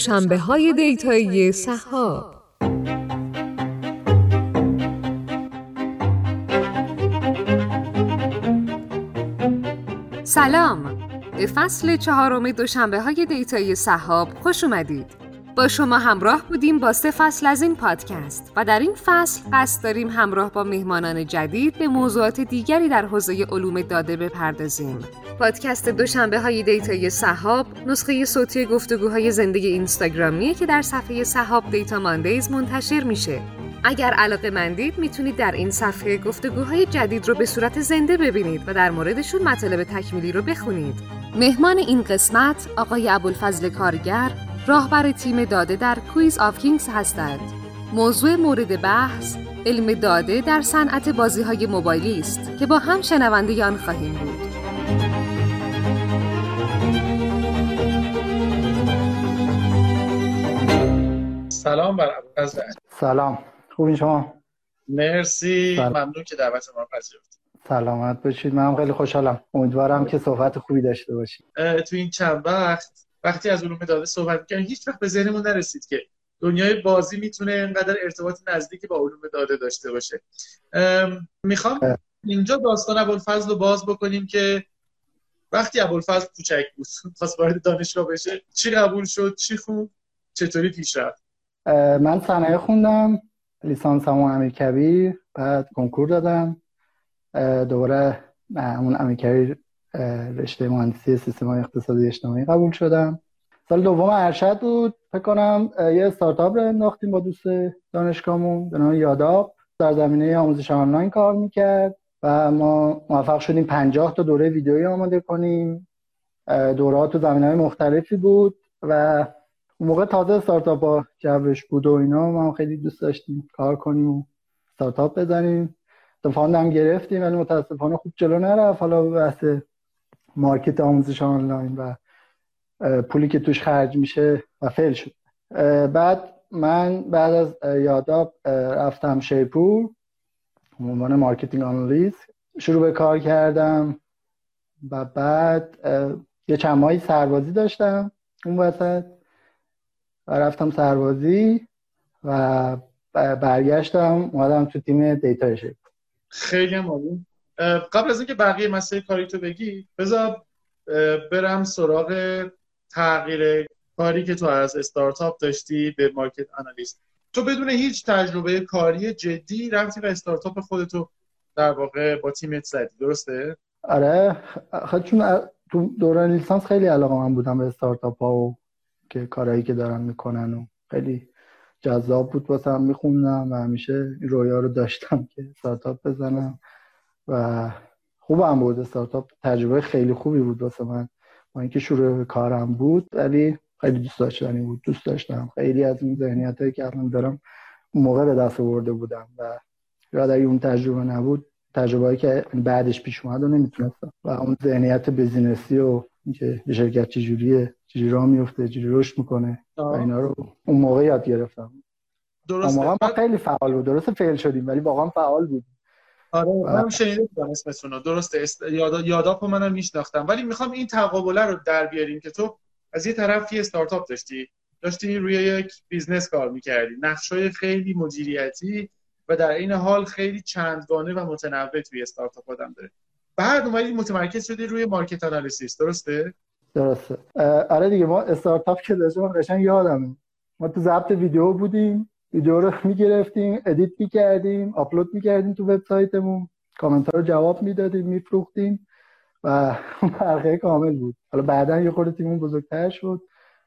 دوشنبه های دیتایی صحاب سلام. به فصل چهارم دوشنبه های دیتایی صحاب خوش اومدید. با شما همراه بودیم با سه فصل از این پادکست و در این فصل قصد داریم همراه با مهمانان جدید به موضوعات دیگری در حوزه علوم داده بپردازیم. پادکست دوشنبه های data ی سحاب نسخه صوتی گفتگوهای زنده‌ی اینستاگرامیه که در صفحه سحاب Data Mondays منتشر میشه. اگر علاقه مندید می‌تونید در این صفحه گفتگوهای جدید رو به صورت زنده ببینید و در موردشون مطالب تکمیلی رو بخونید. مهمان این قسمت آقای ابوالفضل کارگر راهبر تیم داده در Quiz of Kings هستند. موضوع مورد بحث علم داده در صنعت بازی های موبایلی است که با هم شنونده آن خواهیم بود. سلام بر سلام. خوبین شما؟ مرسی. ممنون که دعوت ما پذیرفتید. سلامت باشید. من خیلی خوشحالم. امیدوارم که صحبت خوبی داشته باشید. تو این چند وقت وقتی از علوم داده صحبت می‌کنیم هیچ وقت به ذهنمون نرسید که دنیای بازی می‌تونه اینقدر ارتباط نزدیکی با علوم داده داشته باشه. می‌خوام اینجا داستان ابوالفضل رو باز بکنیم که وقتی ابوالفضل کوچک بود خواست وارد دانشگاه بشه چی قبول شد چی خوب چطوری پیش رفت؟ من صنایع خوندم لیسانس همون امیرکبیر بعد کنکور دادم دوباره همون امیرکبیر رشته مهندسی سیستم اقتصادی اجتماعی قبول شدم. سال دوم ارشد بود. فکر کنم یه استارتاپ رو انداختیم با دوست دانشگاهمون به نام یاداب. در زمینه آموزش آنلاین کار می‌کرد و ما موفق شدیم 50 تا دوره ویدیویی آماده کنیم. دوره‌ها تو زمین های مختلفی بود و اون موقع تازه استارتاپ تو جوش بود و اینا. ما خیلی دوست داشتیم کار کنیم و استارتاپ بزنیم. fund هم گرفتیم ولی متاسفانه خوب جلو نرفت. حالا بحث market آموزش آنلاین و پولی که توش خرج میشه و fail شد. بعد من بعد از یاداب رفتم شیپور عنوان marketing analyst. شروع به کار کردم و بعد یه چند ماهی سربازی داشتم اون وسط و رفتم سربازی و برگشتم اومدم تو تیم data شیپور خیلی ممنون قبل از اینکه بقیه مسئله کاری تو بگی بذار برم سراغ تغییر کاری که تو از استارتاپ داشتی به market analyst. تو بدون هیچ تجربه کاری جدی رفتی و استارتاپ خودتو در واقع با تیمت زدی درسته؟ آره. خب چون تو دوران لیسانس خیلی علاقه من بودم به استارتاپ ها و که کارهایی که دارن می‌کنن و خیلی جذاب بود واسه هم میخوندم و همیشه رویا رو داشتم که استارتاپ بزنم. و خوبم بود. استارتاپ تجربه خیلی خوبی بود واسه من. با اینکه شروع کارم بود ولی خیلی دوست داشتنی بود. دوست داشتم. خیلی از این ذهنیت که الان دارم اون موقع به دست آورده بودم و یاد اگه اون تجربه نبود تجربه که بعدش پیش اومد و نمی‌تونستم. و اون ذهنیت بزینسی و اینکه یه شرکت چجوریه چجوری راه میفته چجوری رشد می‌کنه و اینا رو اون موقع یاد گرفتم. درسته. موقع من خیلی فعال بود. درسته فیل شدیم ولی واقعا فعال بود آره من شنیده بودم اسمتون درسته است... یاد... یاداپو منم میشناختم. ولی می‌خوام این تقابله رو در بیاریم که تو از یه طرف یه استارتاپ داشتی. داشتی روی یک business کار می‌کردی. نقشای خیلی مدیریتی و در عین حال خیلی چندگانه و متنوع توی استارتاپ آدم داره. بعد اومدی متمرکز شدی روی market analysis. درسته؟ درسته. آره دیگه ما استارتاپ که داشتیم قشنگ یادمه. ما تو ضبط ویدیو بودیم. ویدیو رو می‌گرفتیم edit می‌کردیم آپلود می‌کردیم تو وبسایتمون. کامنت ها رو جواب می‌دادیم میفروختیم و فرقه کامل بود. حالا بعدا یه خورده تیمون بزرگتر شد.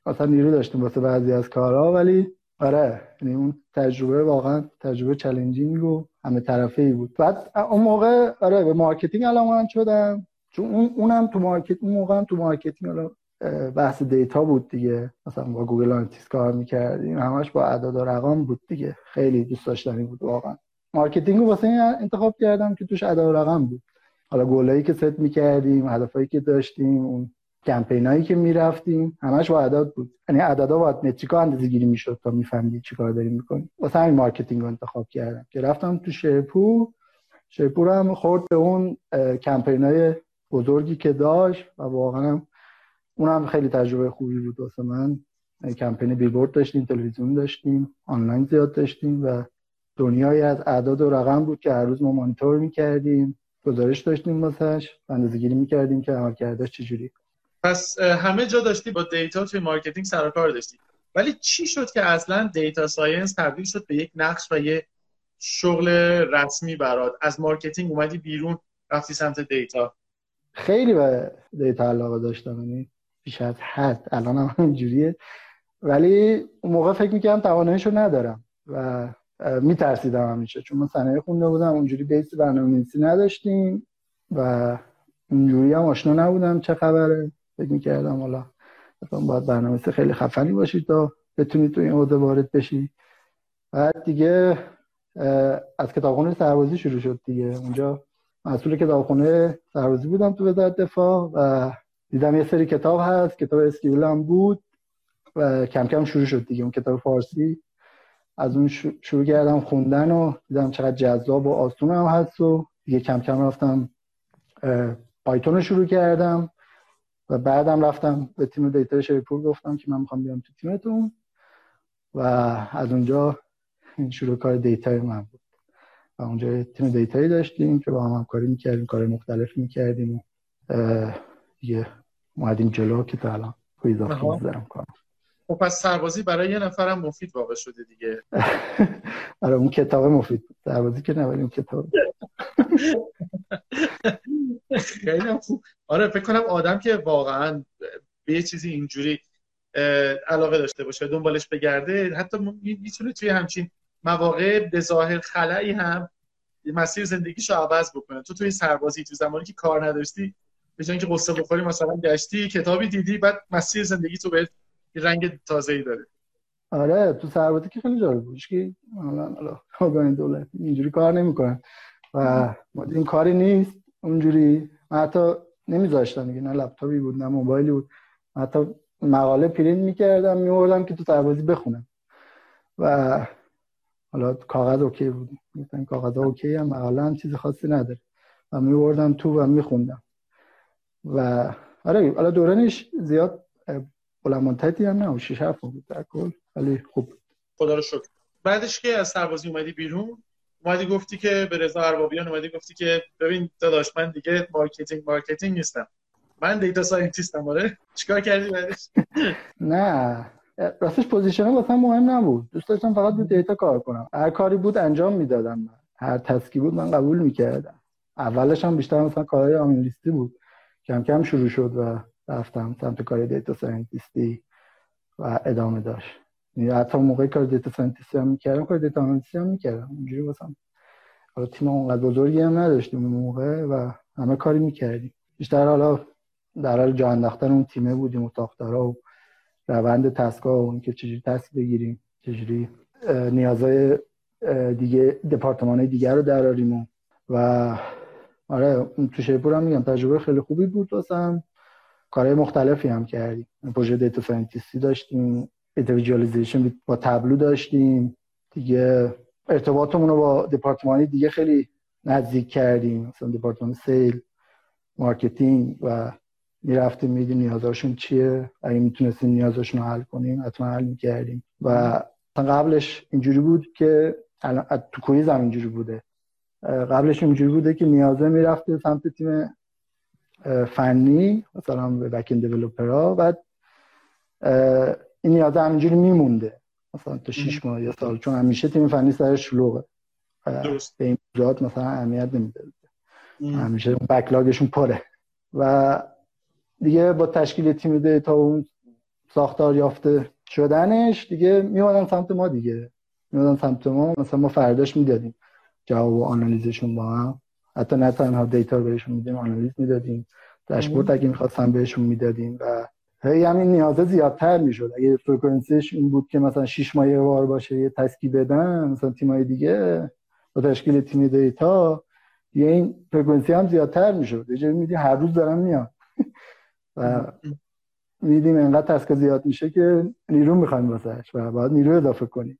مثلا نیرو داشتیم واسه بعضی از کارها ولی آره یعنی اون تجربه واقعا تجربه challenging و همه طرفه ای بود. بعد اون موقع آره به marketing علاقمند شدم. چون اون اونم تو market اون موقع تو marketing حالا بحث data بود دیگه. مثلا با Google Analytics کار می‌کردیم. همش با اعداد و رقم بود دیگه. خیلی دوست داشتنی بود واقعا. marketing رو واسه این انتخاب کردم که توش اعداد و رقم بود. حالا گلایی که ست می‌کردیم هدفایی که داشتیم اون کمپینایی که می‌رفتیم همش با اعداد بود. یعنی اعدادا باید metric ا اندازه گیری می‌شد تا می‌فهمید چیکار داریم می‌کنیم واسه همین marketing رو انتخاب کردم که رفتم تو شیپور شیپور هم خورد به اون کمپینای بزرگی که داشت و واقعا اونم خیلی تجربه خوبی بود واسه من. کمپین بیلبورد داشتیم تلویزیون داشتیم آنلاین زیاد داشتیم و دنیایی از اعداد و رقم بود که هر روز ما مانیتور می‌کردیم گزارش داشتیم واسش اندازه گیری می‌کردیم که عملکردش چجوری پس همه جا داشتی با data توی marketing سر کار داشتی. ولی چی شد که اصلا data science تبدیل شد به یک نقش و یک شغل رسمی برات؟ از marketing اومدی بیرون رفتی سمت data. خیلی به data علاقه داشتم یعنی بیش از حد. الان هم همینجوریه ولی اون موقع فکر می‌کردم تواناییشو ندارم و میترسیدم همیشه. چون من صنایع خونده بودم اونجوری بیس برنامه‌نویسی نداشتیم و اونجوری هم آشنا نبودم چه خبره. فکر می‌کردم حالا مثلا باید برنامه‌نویس خیلی خفنی باشید تا بتونید تو این حوزه وارد بشی. بعد دیگه از کتابخونه سربازی شروع شد دیگه. اونجا مسئول کتابخونه سربازی بودم تو وزارت دفاع و دیدم یه سری کتاب هست کتاب SQL هم بود و کم کم شروع شد دیگه اون کتاب فارسی. از اون شروع کردم خوندن و دیدم چقدر جذاب و آسون هم هست و دیگه کم کم رفتم Python رو شروع کردم و بعدم رفتم به تیم data شیپور گفتم که من می‌خوام بیام تو تیمتون و از اونجا شروع کار data من بود. و اونجا تیم data یی داشتیم که با هم همکاری می‌کردیم کار مختلف می‌کردیم دیگه اومدیم جلو که تا الان کویز دارم کنم خب پس سربازی برای یه نفرم مفید واقع شده دیگه. آره اون کتاب مفید سربازی که نه اون کتاب. خیلی خوب. آره فکر کنم آدم که واقعا به یه چیزی اینجوری علاقه داشته باشه دنبالش بگرده حتی می‌تونه توی همچین مواقع به ظاهر خلایی هم مسیر زندگیشو عوض بکنه. تو توی سربازی تو زمانی که کار نداشتی به جای اینکه قصه بخوری مثلا گشتی کتابی دیدی بعد مسیر زندگی تو به رنگ تازه‌ای داره. آره تو سربازی که خیلی جالب بود. که حالا حالا دولت اینجوری کار نمی‌کنن و این کاری نیست. اونجوری من حتی نمیذاشتم دیگه نه لپتاپی بود نه موبایلی بود. حتی مقاله پرینت می‌کردم میوردم که تو سربازی بخونم. و حالا کاغذ okay بود. مثلا کاغذ okay هم مقاله هم چیز خاصی نداره. و میبردم تو و میخوندم. و آره حالا دورانش زیاد بلند هم نه 6 7 بود در کل ولی خوب. خدا رو شکر. بعدش که از سربازی اومدی بیرون اومدی گفتی که به رضا اربابیان اومدی گفتی که ببین داداش من دیگه marketing marketing نیستم. من data scientist م آره. چیکار کردی بعدش؟ نه. راستش position واسم مهم نبود. دوست داشتم فقط رو data کار کنم. هر کاری بود انجام می‌دادم. من هر task ی بود من قبول می‌کردم. اولش هم بیشتر مثلا کارهای آنالیستی بود. کم کم شروع شد و رفتم سمت کار data scientist ی و ادامه داشت. یعنی حتی موقعی کار data scientist ی هم می‌کردم کار دیتا analyst ی هم می‌کردم. اونجوری واسم حالا تیم اونقدر بزرگی هم نداشتیم اون موقع و همه کاری می‌کردیم. بیشتر حالا در حال جا انداختن اون تیمه بودیم و ساختارا و روند task ا و اینکه چجوری task بگیریم چجوری نیازهای دیگه دپارتمان دیگر رو دراریم و آره تو شیپور هم میگم تجربه خیلی خوبی بود واسم. کارهای مختلفی هم کردیم. پروژه data scientist ی داشتیم data با Tableau داشتیم. دیگه ارتباطمون رو با دپارتمانی دیگه خیلی نزدیک کردیم. مثلا دپارتمان sale marketing و می‌رفتیم میدیدیم نیازاشون چیه؟ اگه می‌تونستیم نیازاشون رو حل کنیم حتما حل می‌کردیم. و قبلش اینجوری بود که تو Quiz هم اینجوری بوده. قبلش اینجوری بوده که نیازه می‌رفته سمت تیم فنی مثلا به backend developer ها بعد این نیازه همینجوری میمونده. مثلا تا 6 ماه یا سال چون همیشه تیم فنی سر شلوغه. درست. به این موضوعات مثلا اهمیت نمیده. همیشه backlog شون پره. و دیگه با تشکیل تیم data اون ساختار یافته شدنش دیگه میومدن سمت ما دیگه. میومدن سمت ما مثلا ما فرداش می‌دادیم. جواب و آنالیزشون با هم. حتی نه تنها data رو بهشون میدیم آنالیز می‌دادیم. داشبورد اگه می‌خواستم بهشون می‌دادیم و هی همین نیازه زیادتر می‌شد. اگه فرکانسیش این بود که مثلا 6 ماه یه بار باشه یه task ی بدن مثلا تیمای دیگه با تشکیل تیم data یه این فرکانسی هم زیادتر می‌شد. یه میدی هر روز دارن میاد و میدیم انقدر task زیاد میشه که نیرو می‌خوایم واسهش و باید نیرو اضافه کنیم.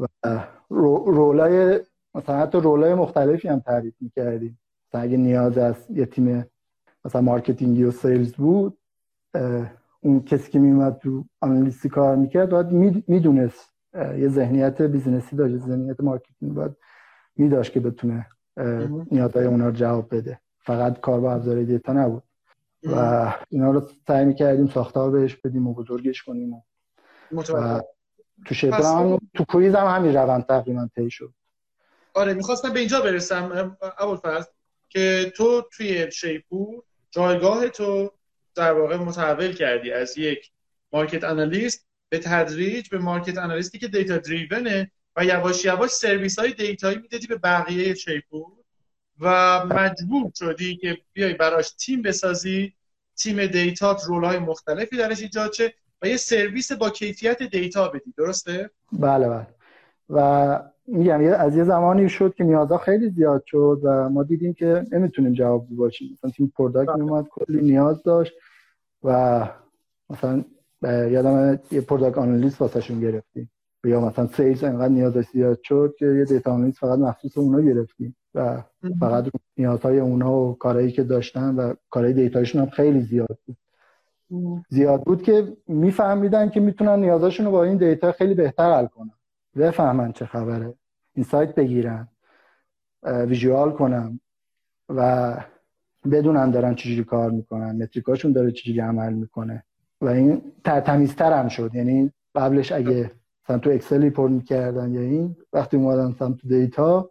و role ای مثلا حتی role ای مختلفی هم تعریف می‌کردیم. مثلا اگه نیاز از یه تیم مثلا marketing ی و sales بود اون کسی که میومد تو analyst ی کار می‌کرد باید می‌دونست یه ذهنیت business ی داشت ذهنیت marketing باید میداشت که بتونه نیازهای اونا رو جواب بده. فقط کار با ابزار data نبود. و اینا رو سعی می‌کردیم ساختار بهش بدیم و بزرگش کنیم و, و تو شبران تو کویز هم همین روند تقریبا طی شد. آره می‌خواستم به اینجا برسم اول فرض که تو توی شیپور جایگاه تو در واقع متحول کردی از یک market analyst به تدریج به market analyst ی که data driven ه و یواش یواش سرویس های data یی می‌دادی به بقیه شیپور و مجبور شدی که بیای براش تیم بسازی تیم data ت role های مختلفی درش ایجاد شه و یه سرویس با کیفیت data بدی درسته؟ بله بله و میگم از یه زمانی شد که نیازها خیلی زیاد شد و ما دیدیم که نمی‌تونیم جواب باشیم. مثلا تیم product بله. میومد کلی نیاز داشت و مثلا یادم یه product analyst واسهشون گرفتیم. یا مثلا sales انقدر نیازش زیاد شد که یه data analyst فقط مخصوص اونا گرفتیم و فقط نیازهای اونا و کارهایی که داشتن و کارهای data یشون هم خیلی زیاد بود. زیاد بود که میفهمیدن که می‌تونن نیازاشون رو با این data خیلی بهتر حل کنن. بفهمن چه خبره. insight بگیرن visual کنن و بدونن دارن چجوری کار می‌کنن. متریکاشون داره چجوری عمل می‌کنه. و این تمیزتر هم شد. یعنی قبلش اگه مثلا تو اکسلی پر می‌کردن یا این وقتی اومدن سمت دیتا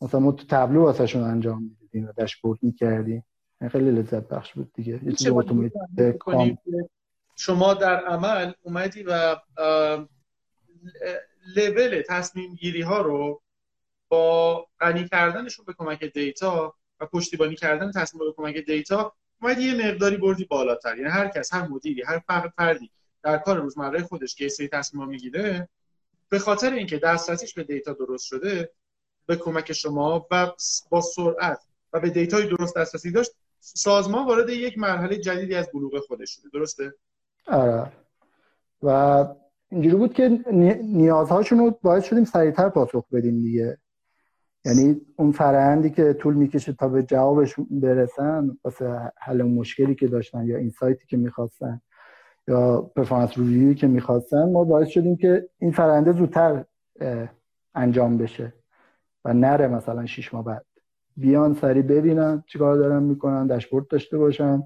مثلا ما تو تبلو واسهشون انجام می‌دیدیم و داشبورد می‌کردیم. خیلی لذت بخش بود دیگه. یه شما در عمل اومدی و لول تصمیم گیری ها رو با غنی کردنشون به کمک data و پشتیبانی کردن تصمیم به کمک data اومدی یه مقداری بردی بالاتر. یعنی هر کس هر مدیری هر فرد فردی در کار روزمره خودش که سری تصمیم می‌گیره به خاطر اینکه دسترسیش به data درست شده به کمک شما و با سرعت و به data ی درست دسترسی داشت سازمان وارد یک مرحله جدیدی از بلوغ خودش شده. درسته؟ آره. و اینجوری بود که نیازهاشون رو باعث شدیم سریعتر پاسخ بدیم دیگه. یعنی اون فرهندی که طول می‌کشه تا به جوابش برسن واسه حل مشکلی که داشتن یا این سایتی که می‌خواستن یا پرفورمنس ریویوی که می‌خواستن ما باعث شدیم که این فرنده زودتر انجام بشه و نره مثلا شیش ماه بعد. بیان سریع ببینن چیکار دارن می‌کنن داشبورد داشته باشن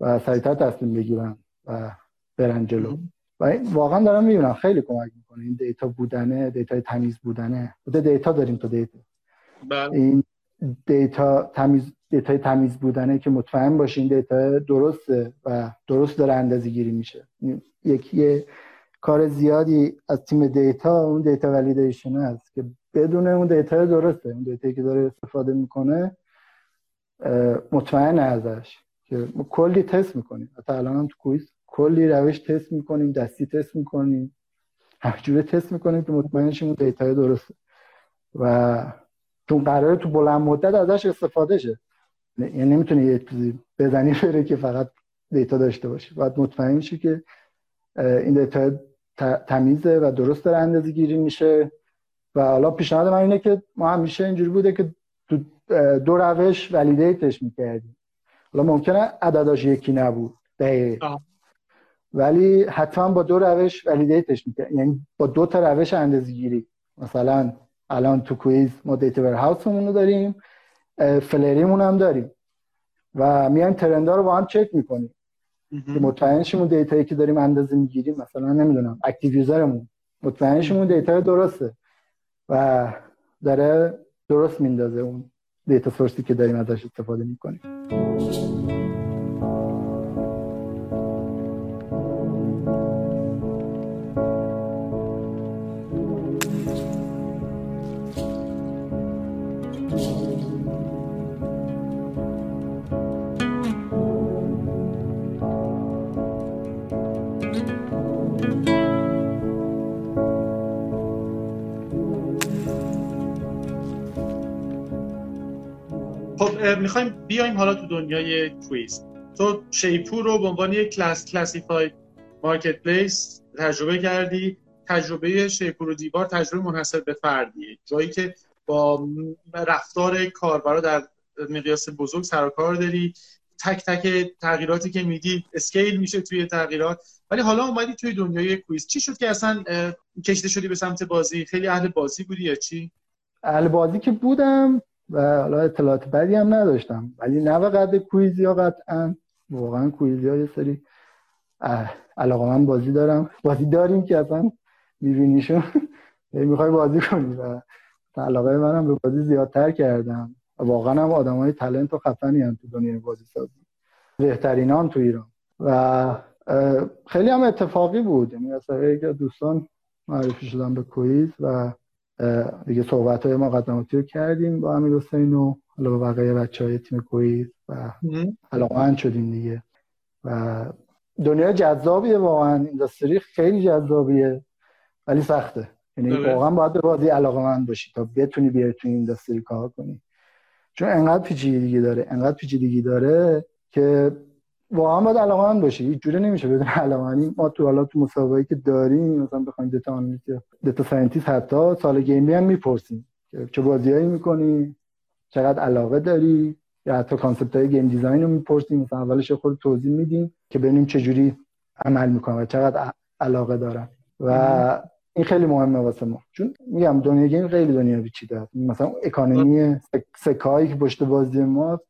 و سریعتر تصمیم بگیرن و برن جلو. و واقعا دارم می‌بینم. خیلی کمک می‌کنه این data بودنه data تمیز بودنه. بوده data داریم تو data. بله. این data تمیز data ی تمیز بودنه که مطمئن باشین data درسته و درست داره اندازه گیری میشه. یکی کار زیادی از تیم data اون data validation است که بدون اون data درسته. اون data یی که داره استفاده می‌کنه مطمئن ازش که ما کلی تست می‌کنیم. حتی الان هم تو کویز کلی روش تست می‌کنیم دستی تست می‌کنیم همجوره تست می‌کنیم که مطمئن شیم data درسته. و تو قراره تو بلند مدت ازش استفاده شه. یعنی نمی‌تونه یه چیزی بزنی بره که فقط data داشته باشه باید مطمئن شی که این data تمیزه و درست داره اندازه گیری میشه. و حالا پیشنهاد من اینه که ما همیشه اینجوری بوده که دو روش validate ش می‌کردیم. حالا ممکنه عدداش یکی نبود. دقیقه ولی حتما با دو روش validate ش می‌کردیم یعنی با دو تا روش اندازه گیری مثلا الان تو کویز ما data warehouse مون رو داریم Flurry مون هم داریم. و میایم trend ا رو با هم چک می‌کنیم. که مطمئن شیم اون data یی که داریم اندازه می‌گیریم مثلا نمی‌دونم active user مون مطمئن شیم اون data درسته. و داره درست میندازه اون دیتا سورسی که داریم ازش استفاده می‌کنیم. می‌خوایم بیایم حالا تو دنیای کویز. تو شیپور رو به عنوان یک کلاس classified marketplace تجربه کردی. تجربه شیپور و دیوار تجربه منحصر به فردیه. جایی که با رفتار کاربرا در مقیاس بزرگ سر و کار داری. تک تک تغییراتی که میدی scale میشه توی تغییرات. ولی حالا اومدی توی دنیای کویز. چی شد که اصلا کشیده شدی به سمت بازی؟ خیلی اهل بازی بودی یا چی؟ اهل بازی که بودم. و حالا اطلاعات بدی هم نداشتم. ولی نه قد کویز یا قطعا واقعا کویزی ها یه سری علاقه من بازی دارم. بازی داریم که اصلا میبینیشون می‌خوای بازی کنی و علاقه منم به بازی زیادتر کردم. واقعا هم آدم های تلنت و خفنی هم تو دنیای بازی سازی. بهترینان تو ایران. و خیلی هم اتفاقی بود. یعنی یک دوستان معرفی شدم به کویز و دیگه صحبت های مقدماتی رو کردیم با امیر حسین و حالا با بقیه بچه های تیم کویز و علاقه‌مند شدیم دیگه. و دنیا جذابیه واقعا. industry خیلی جذابیه ولی سخته. یعنی. واقعا باید به بازی علاقه‌مند باشی تا بتونی بیای تو این industry کار کنی. چون انقدر پیچیدگی داره انقدر پیچیدگی داره که واقعا باید علاقه‌مند باشی. هیچ جوره نمیشه بدون علاقه ما تو حالا تو مصاحبه که داریم مثلا بخوایم data analyst data scientist حتی سوال game ی هم می‌پرسیم چه بازیایی می‌کنی چقدر علاقه داری؟ یا حتی concept های game design رو می‌پرسیم. مثلا اولش خود توضیح میدیم که ببینیم چجوری عمل می‌کنن و چقدر علاقه دارن. و این خیلی مهمه واسه ما. چون میگم دنیا game خیلی دنیا پیچیده است. مثلا economy سکایی که پشت بازی ما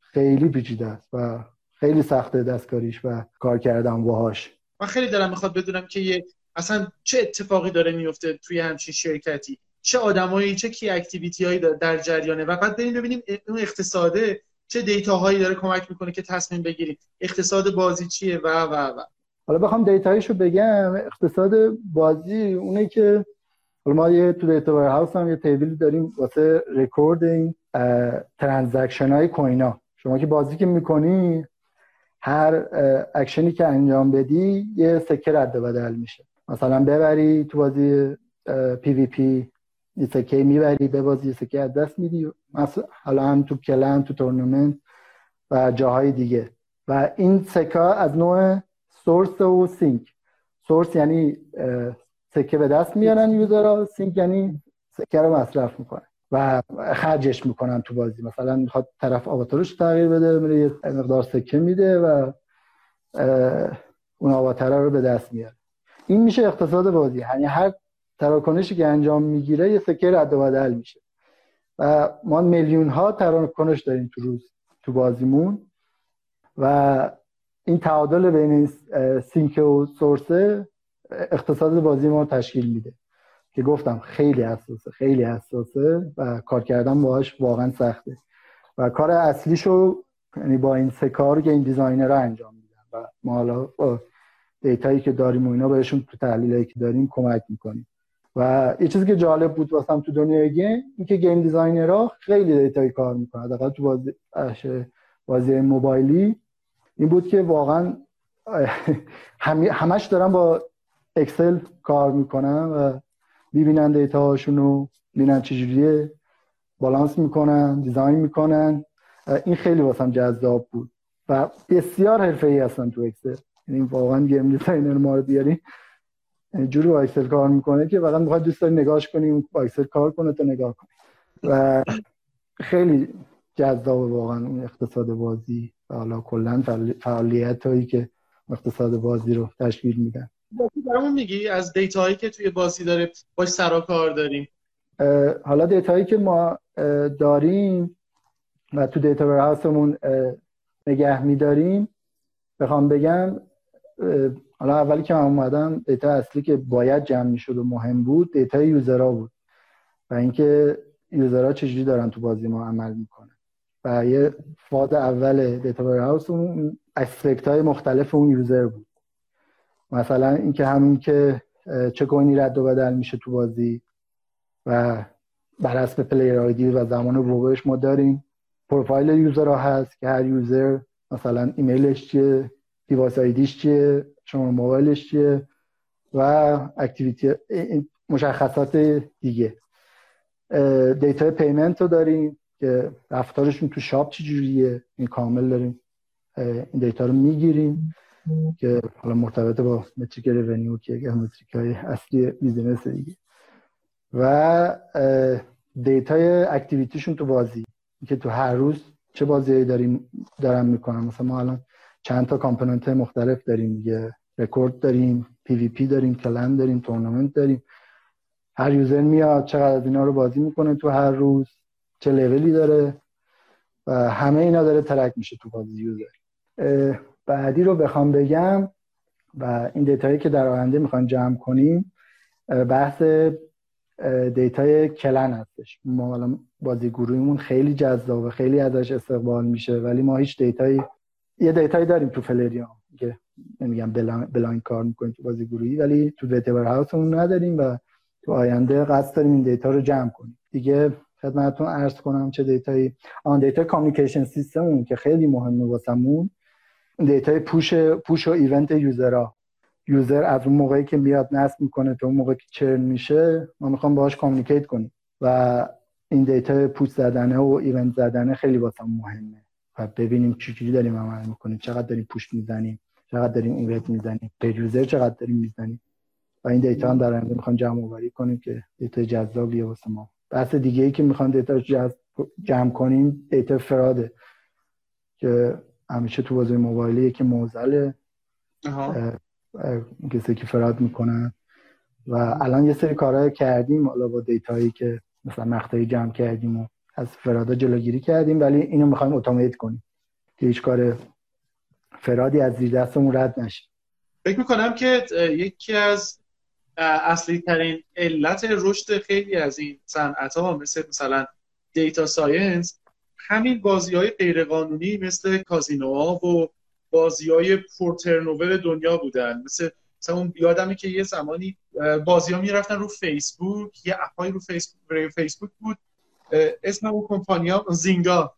خیلی پیچیده است و خیلی سخته دستکاریش و کار کردن باهاش. من خیلی دارم می‌خواد بدونم که یه اصلا چه اتفاقی داره میفته توی همچین شرکتی؟ چه آدمایی چه key activity هایی در جریانه؟ و بعد بریم ببینیم اون اقتصاده چه data هایی داره کمک می‌کنه که تصمیم بگیریم. اقتصاد بازی چیه؟ و و و. حالا بخوام data یشو بگم. اقتصاد بازی اونه که حالا ما یه تو data house هم یه table داریم واسه recording transaction های coin ا. شما که بازی که می‌کنی هر اکشنی که انجام بدی یه سکه رد بدل میشه. مثلا ببری تو بازی PvP یه سکه می‌بری به بازی سکه از دست میدی. حالا هم تو clan تو تورنمنت و جاهای دیگه. و این سکه از نوع source و sink. source یعنی سکه به دست میارن user ها. سینک یعنی سکه رو مصرف می‌کنن. و خرجش می‌کنن تو بازی. مثلا می‌خواد طرف avatar ش تغییر بده میره یه مقدار سکه میده و اون آواتار رو به دست میاره. این میشه اقتصاد بازی. یعنی هر تراکنشی که انجام می‌گیره یه سکه رد و بدل میشه. و ما میلیون ها تراکنش داریم تو روز تو بازیمون. و این تعادل بین سینک و سورسه اقتصاد بازی ما تشکیل میده. که گفتم خیلی حساسه خیلی حساسه و کار کردن باهاش واقعا سخته. و کار اصلیشو یعنی با این سه کار این designer رو انجام میدن و ما حالا data یی که داریم و اینا بهشون تو تحلیلایی که داریم کمک می‌کنیم. و یه چیزی که جالب بود واسم تو دنیای game این که game designer ها خیلی data یی کار می‌کنن. حداقل تو بازی بازی موبایلی این بود که واقعا همش دارن با Excel کار می‌کنن و می‌بینن data هاشون رو می‌بینن چجوریه بالانس می‌کنن design می‌کنن. این خیلی واسم جذاب بود. و بسیار حرفه ای هستن تو Excel. یعنی واقعا game designer ما رو بیاری جوری با Excel کار می‌کنه که واقعا می‌خواد دوست داری نگاهش کنی با Excel کار کنه تو نگاه کنی. و خیلی جذاب واقعا اون اقتصاد بازی. و حالا کلا فعالیت هایی که اقتصاد بازی رو تشکیل میدن. برامون میگی؟ از data هایی که توی بازی داره باش سرا کار داریم حالا data هایی که ما داریم و تو data warehouse مون نگه میداریم بخوام بگم حالا اولی که من اومدم data اصلی که باید جمع می‌شد و مهم بود data user ها بود و اینکه user ها چجوری دارن تو بازی ما عمل می‌کنن. و یه فاز اول data warehouse اون aspect های مختلف اون user بود. مثلا اینکه همین که چه کوینی رد و بدل میشه تو بازی و بر حسب player ID و زمان ورودش ما داریم. profile user ها هست که هر user مثلا ایمیلش چیه device ID ش چیه شماره موبایلش چیه و activity مشخصات دیگه. data payment رو داریم که رفتارشون تو shop چجوریه این کامل داریم. این data رو می‌گیریم. که حالا مرتبط با metric revenue که یکی metric های اصلی business دیگه. و data ی activity شون تو بازی. که تو هر روز چه بازی داریم دارم می‌کنم. مثلا ما الان چند تا component مختلف داریم دیگه. رکورد داریم PvP داریم clan داریم تورنمنت داریم. هر user میاد چقدر از اینا رو بازی می‌کنه تو هر روز چه لولی داره. و همه اینا داره ترک میشه تو بازی یوزر بعدی رو بخوام بگم و این دیتایی که در آینده می‌خوام جمع کنیم بحث دیتای کلن هستش. ما بازی گروهیمون خیلی جذابه خیلی ازش استقبال میشه ولی ما هیچ دیتایی یه دیتایی داریم تو فلریام که نمیگم بلاین کار می‌کنیم تو بازی گروهی ولی تو ویتبر هاوسمون نداریم و تو آینده قصد داریم این دیتا رو جمع کنیم. دیگه خدمتتون عرض کنم چه data یی آن data communication system مون که خیلی مهمه واسمون data ی push push و event user ها. user از اون موقعی که میاد نصب می‌کنه تا اون موقعی که churn میشه ما می‌خوام باهاش communicate کنیم و این data push زدنه و event زدنه خیلی واسه مهمه و ببینیم چجوری داریم عمل می‌کنیم چقدر داریم push می‌زنیم چقدر داریم event می‌زنیم به user چقدر داریم می‌زنیم. و این data هم در آینده می‌خوام جمع آوری کنیم که data جذابیه واسه ما. بحث دیگه ای که می‌خوام data جمع کنیم data fraud ه که همیشه تو بازی موبایلی که معضله کسی که fraud می‌کنن و الان یه سری کارهای کردیم حالا با data یی که مثلا مقطعی جمع کردیم و از fraud ا جلوگیری کردیم ولی اینو می‌خوایم automate کنیم که هیچ کار fraud ی از زیر دستمون رد نشه. فکر می‌کنم که یکی از اصلی ترین علت رشد خیلی از این صنعت ها مثل مثلا data science همین بازی های غیرقانونی مثل کازینوها و بازی های دنیا بودن. مثل مثلا اون یادمه که یه زمانی بازی ها می‌رفتن رو فیسبوک یه app ای رو فیسبوک, فیسبوک بود. اسم اون کمپانیا Zynga.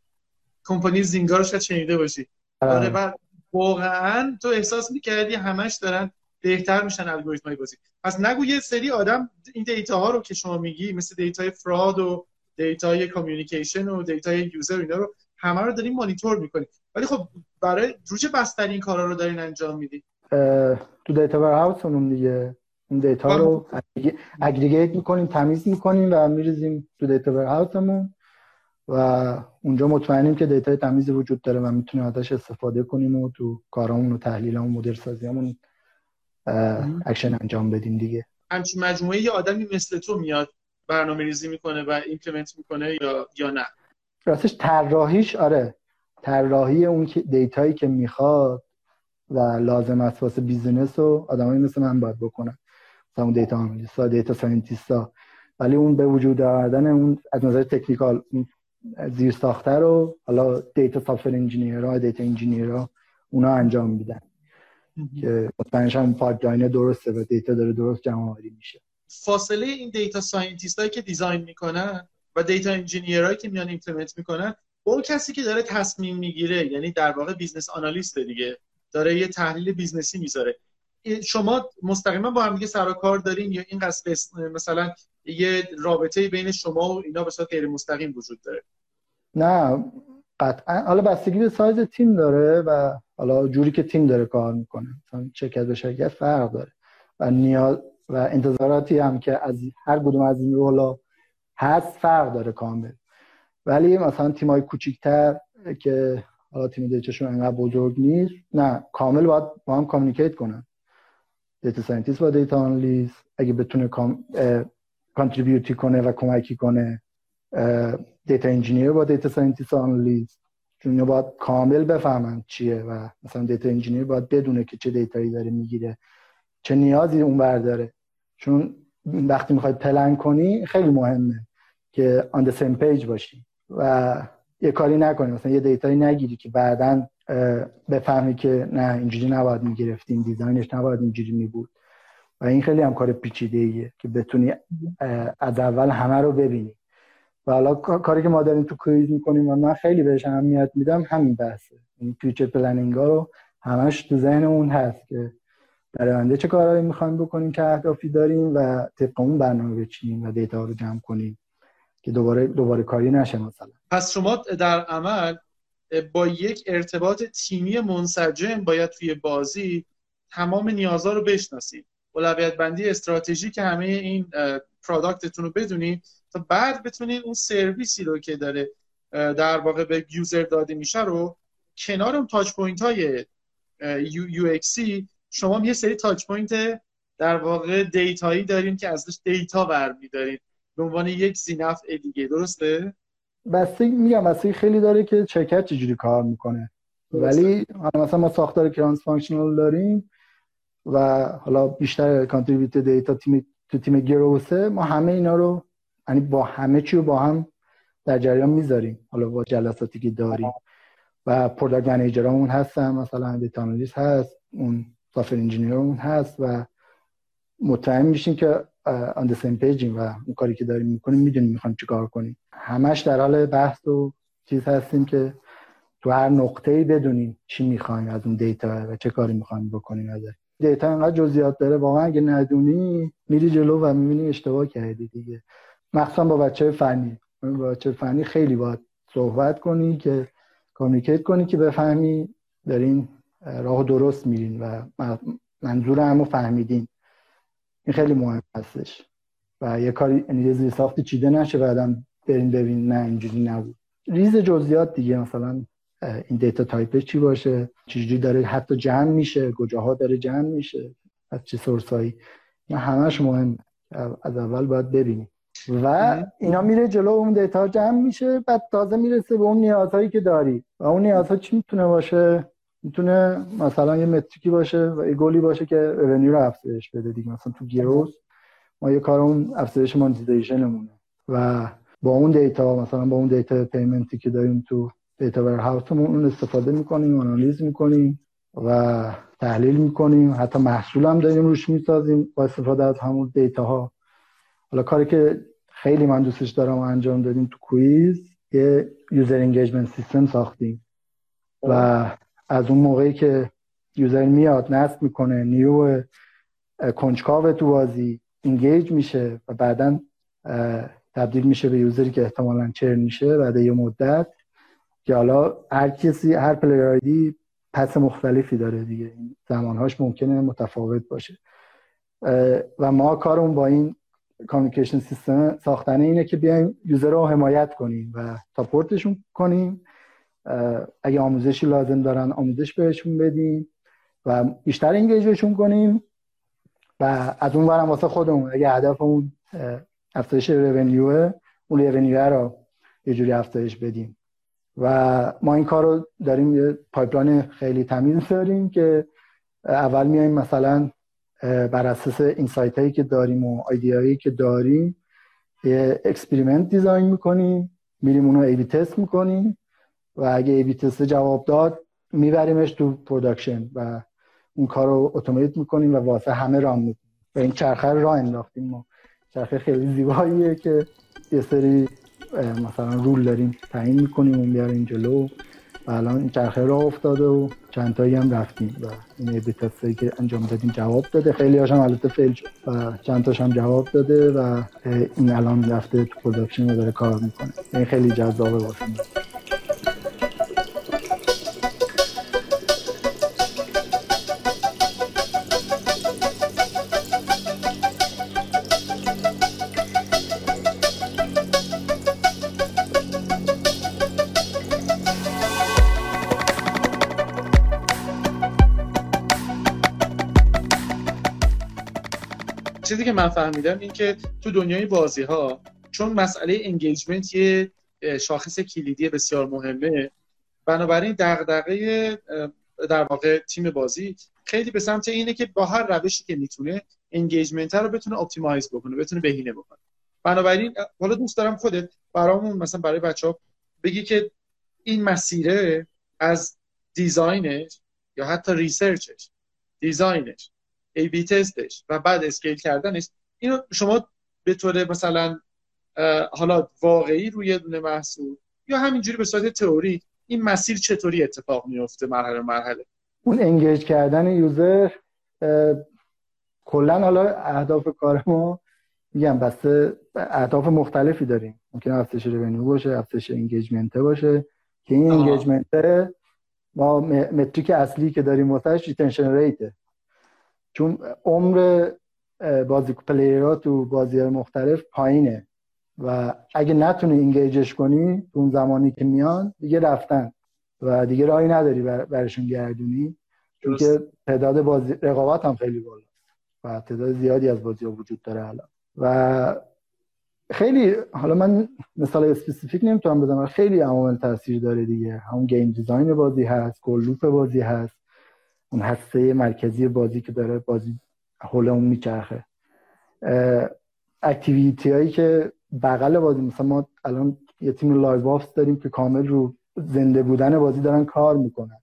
کمپانی Zynga رو شاید شنیده باشی. آره. بعد واقعا تو احساس می‌کردی همش دارن بهتر میشن الگوریتم های بازی. پس نگو یه سری آدم این data ها رو که شما میگی مثل data fraud و data communication و data user اینا رو همه رو داریم مانیتور می‌کنیم. ولی خب برای رو چه بستری این کارا رو دارین انجام میدی تو data warehouse مون دیگه. این data رو aggregate می‌کنیم تمیز می‌کنیم و میریزیم تو data warehouse مون و اونجا مطمئنیم که data تمیزی وجود داره و می‌تونیم ازش استفاده کنیم و تو کارامون و تحلیلمون مدل سازیمون اکشن انجام بدیم دیگه. همچین مجموعه یه آدمی مثل تو میاد برنامه ریزی می‌کنه و implement می‌کنه یا یا نه. راستش طراحیش آره. طراحی اون data یی که می‌خواد و لازم است واسه بیزینس و آدمایی مثل من باید بکنن. مثلا اون data analyst data scientist ا ولی اون به وجود آوردن اون از نظر technical زیر ساخته رو حالا data software ها data ها اونا انجام میدن. که مطمئنش هم pipeline درسته و data داره درست جمع آوری میشه. فاصله این data scientist هایی که design می‌کنن و data هایی که میان implement می‌کنن با اون کسی که داره تصمیم می‌گیره یعنی در واقع business analyst دیگه داره یه تحلیل business ی می‌ذاره. شما مستقیما با هم دیگه سر کار دارین یا این قصد مثلا یه رابطه بین شما و اینا به صورت غیر مستقیم وجود داره؟ نه قطعا. حالا بستگی به سایز تیم داره و حالا جوری که تیم داره کار می‌کنه. مثلا شرکت به شرکت فرق داره. و نیاز و انتظاراتی هم که از هر کدوم از این رولا هست فرق داره کامل. ولی مثلا تیمای کوچیکتر که حالا تیم data شون انقدر بزرگ نیست نه کامل باید با هم communicate کنن. data scientist با data analyst اگه بتونه com... contribute ی کنه و کمکی کنه data engineer با data scientist analyst چون باید کامل بفهمن چیه و مثلا data engineer باید بدونه که چه data یی داره می‌گیره چه نیازی اون برداره چون وقتی می‌خوای پلن کنی خیلی مهمه که on same page باشی و یه کاری نکنی مثلا یه data یی نگیری که بعدا بفهمی که نه اینجوری نباید می‌گرفتیم design ش نباید اینجوری میبود. و این خیلی هم کار پیچیده ایه که بتونی از اول همه رو ببینی. و حالا کاری که ما داریم تو Quiz می‌کنیم و من خیلی بهش اهمیت میدم همین بحثه. این future planning ها رو همش تو ذهن اون هست که در آینده چه کارهایی می‌خوایم بکنیم که اهدافی داریم و طبق اون برنامه بچینیم و data رو جمع کنیم که دوباره دوباره کاری نشه مثلا؟ پس شما در عمل با یک ارتباط تیمی منسجم باید توی بازی تمام نیازها رو بشناسید. اولویت بندی استراتژی که همه این product تون رو بدونید تا بعد بتونید اون سرویسی رو که داره در واقع به user داده میشه رو کنار اون touch point های اکسی شما یه سری touch point در واقع دیتایی داریم که ازش دیتا برمیداریم به عنوان یک زینف دیگه. درسته؟ بسته میگم بسته خیلی داره که شرکت چجوری کار می‌کنه. ولی مثلا ما ساختار کرانس فانکشنال داریم و حالا بیشتر کانتریبیوت دیتا تیم تو تیم گروسه ما همه اینا رو یعنی با همه چی رو با هم در جریان می‌ذاریم. حالا با جلساتی که داریم. و پروداکت منیجرامون هستن مثلا دیتا هست اون software engineer مون هست و مطمئن میشیم که on same page یم و اون کاری که داریم می‌کنیم می‌دونیم می‌خوایم چیکار کنیم. همش در حال بحث و چیز هستیم که تو هر نقطه ای بدونیم چی می‌خوایم از اون data و چه کاری می‌خوایم بکنیم ازش. data انقدر جزئیات داره واقعا اگه ندونی میری جلو و می‌بینی اشتباه کردی دیگه. مخصوصا با بچه فنی. با بچه فنی خیلی باید صحبت کنی که communicate کنی که بفهمی دارین راه درست میرین و منظور همو فهمیدین. این خیلی مهم هستش. و یه کاری یعنی زیر ساختی چیده نشه بعدم برین ببین نه اینجوری نبود. ریز جزئیات دیگه مثلا این data type ش چی باشه؟ چجوری داره حتی جمع میشه؟ کجاها داره جمع میشه؟ از چه source ایی؟ این همش مهم. از اول باید ببینیم. و اینا میره جلو اون data جمع میشه بعد تازه می‌رسه به اون نیازهایی که داری. و اون نیازها چی می‌تونه باشه؟ می‌تونه مثلا یه metric ی باشه و یه گلی باشه که revenue رو افزایش بده دیگه. مثلا تو growth ما یه کار اون افزایش monetization مونه و با اون data مثلا با اون data payment ی که داریم تو data warehouse مون اون استفاده می‌کنیم آنالیز می‌کنیم و تحلیل می‌کنیم. حتی محصول هم داریم روش می‌سازیم با استفاده از همون data ها حالا کاری که خیلی من دوستش دارم و انجام دادیم تو Quiz یه user engagement system ساختیم. و از اون موقعی که user میاد نصب می‌کنه new کنجکاو تو بازی engage میشه و بعدا تبدیل میشه به user ی که احتمالا churn میشه بعد یه مدت که حالا هر کسی هر player ی path مختلفی داره دیگه. زمانهاش ممکنه متفاوت باشه. و ما کارمون با این communication system ساختن اینه که بیایم user رو حمایت کنیم و support شون کنیم. اگه آموزشی لازم دارن آموزش بهشون بدیم و بیشتر engage شون کنیم و از اون برم واسه خودمون اگه هدفمون افزایش revenue ئه اون revenue ئه رو یه جوری افزایش بدیم. و ما این کار رو داریم یه pipeline خیلی تمیز داریم که اول میایم مثلا بر اساس insight هایی که داریم و هایی که داریم یه experiment design می‌کنیم میریم اونو A/B test می‌کنیم. و اگه A/B test جواب داد میبریمش تو production و اون کار رو automate می‌کنیم و واسه همه راه می‌کنیم. و این چرخه رو راه انداختیم ما. چرخه خیلی زیباییه که یه سری مثلا rule داریم تعیین می‌کنیم اون بیاریم جلو. و الان این چرخه راه افتاده و چند تایی هم رفتیم و این تستی که انجام دادیم جواب داده. خیلی هاشم البته fail شد و چند تاش هم جواب داده و این الان رفته تو production داره کار می‌کنه. این خیلی جذابه واسه من فهمیدم این که تو دنیای بازی ها چون مسئله engagement یه شاخص کلیدی بسیار مهمه. بنابراین دغدغه در واقع تیم بازی خیلی به سمت اینه که با هر روشی که می‌تونه engagement رو بتونه optimize بکنه بتونه بهینه بکنه. بنابراین حالا دوست دارم خودت برامون مثلا برای بچه ها بگی که این مسیره از design ش یا حتی research ش design ش A/B test ش و بعد scale کردنش. اینو شما به طور مثلا حالا واقعی روی یه دونه محصول یا همینجوری به صورت تئوری این مسیر چطوری اتفاق میفته مرحله مرحله؟ اون engage کردن user کلا حالا اهداف کار ما میگم بسته به اهداف مختلفی داریم. ممکن افزایش revenue باشه افزایش engagement باشه که این engagement ما metric اصلی که داریم واسش retention rate ه چون عمر بازی player ها تو بازی مختلف پایینه و اگه نتونی engage ش کنی اون زمانی که میان دیگه رفتن و دیگه راهی نداری برشون گردونی. چون که تعداد بازی رقابت هم خیلی بالاست و تعداد زیادی از بازی ها وجود داره الان. و خیلی حالا من مثال specific نمی‌تونم بزنم خیلی عوامل تاثیر داره دیگه. همون game design بازی هست core loop بازی هست. اون هسته مرکزی بازی که داره بازی حول اون میچرخه. activity هایی که بغل بازی مثلا ما الان یه تیم live ops داریم که کامل رو زنده بودن بازی دارن کار می‌کنن.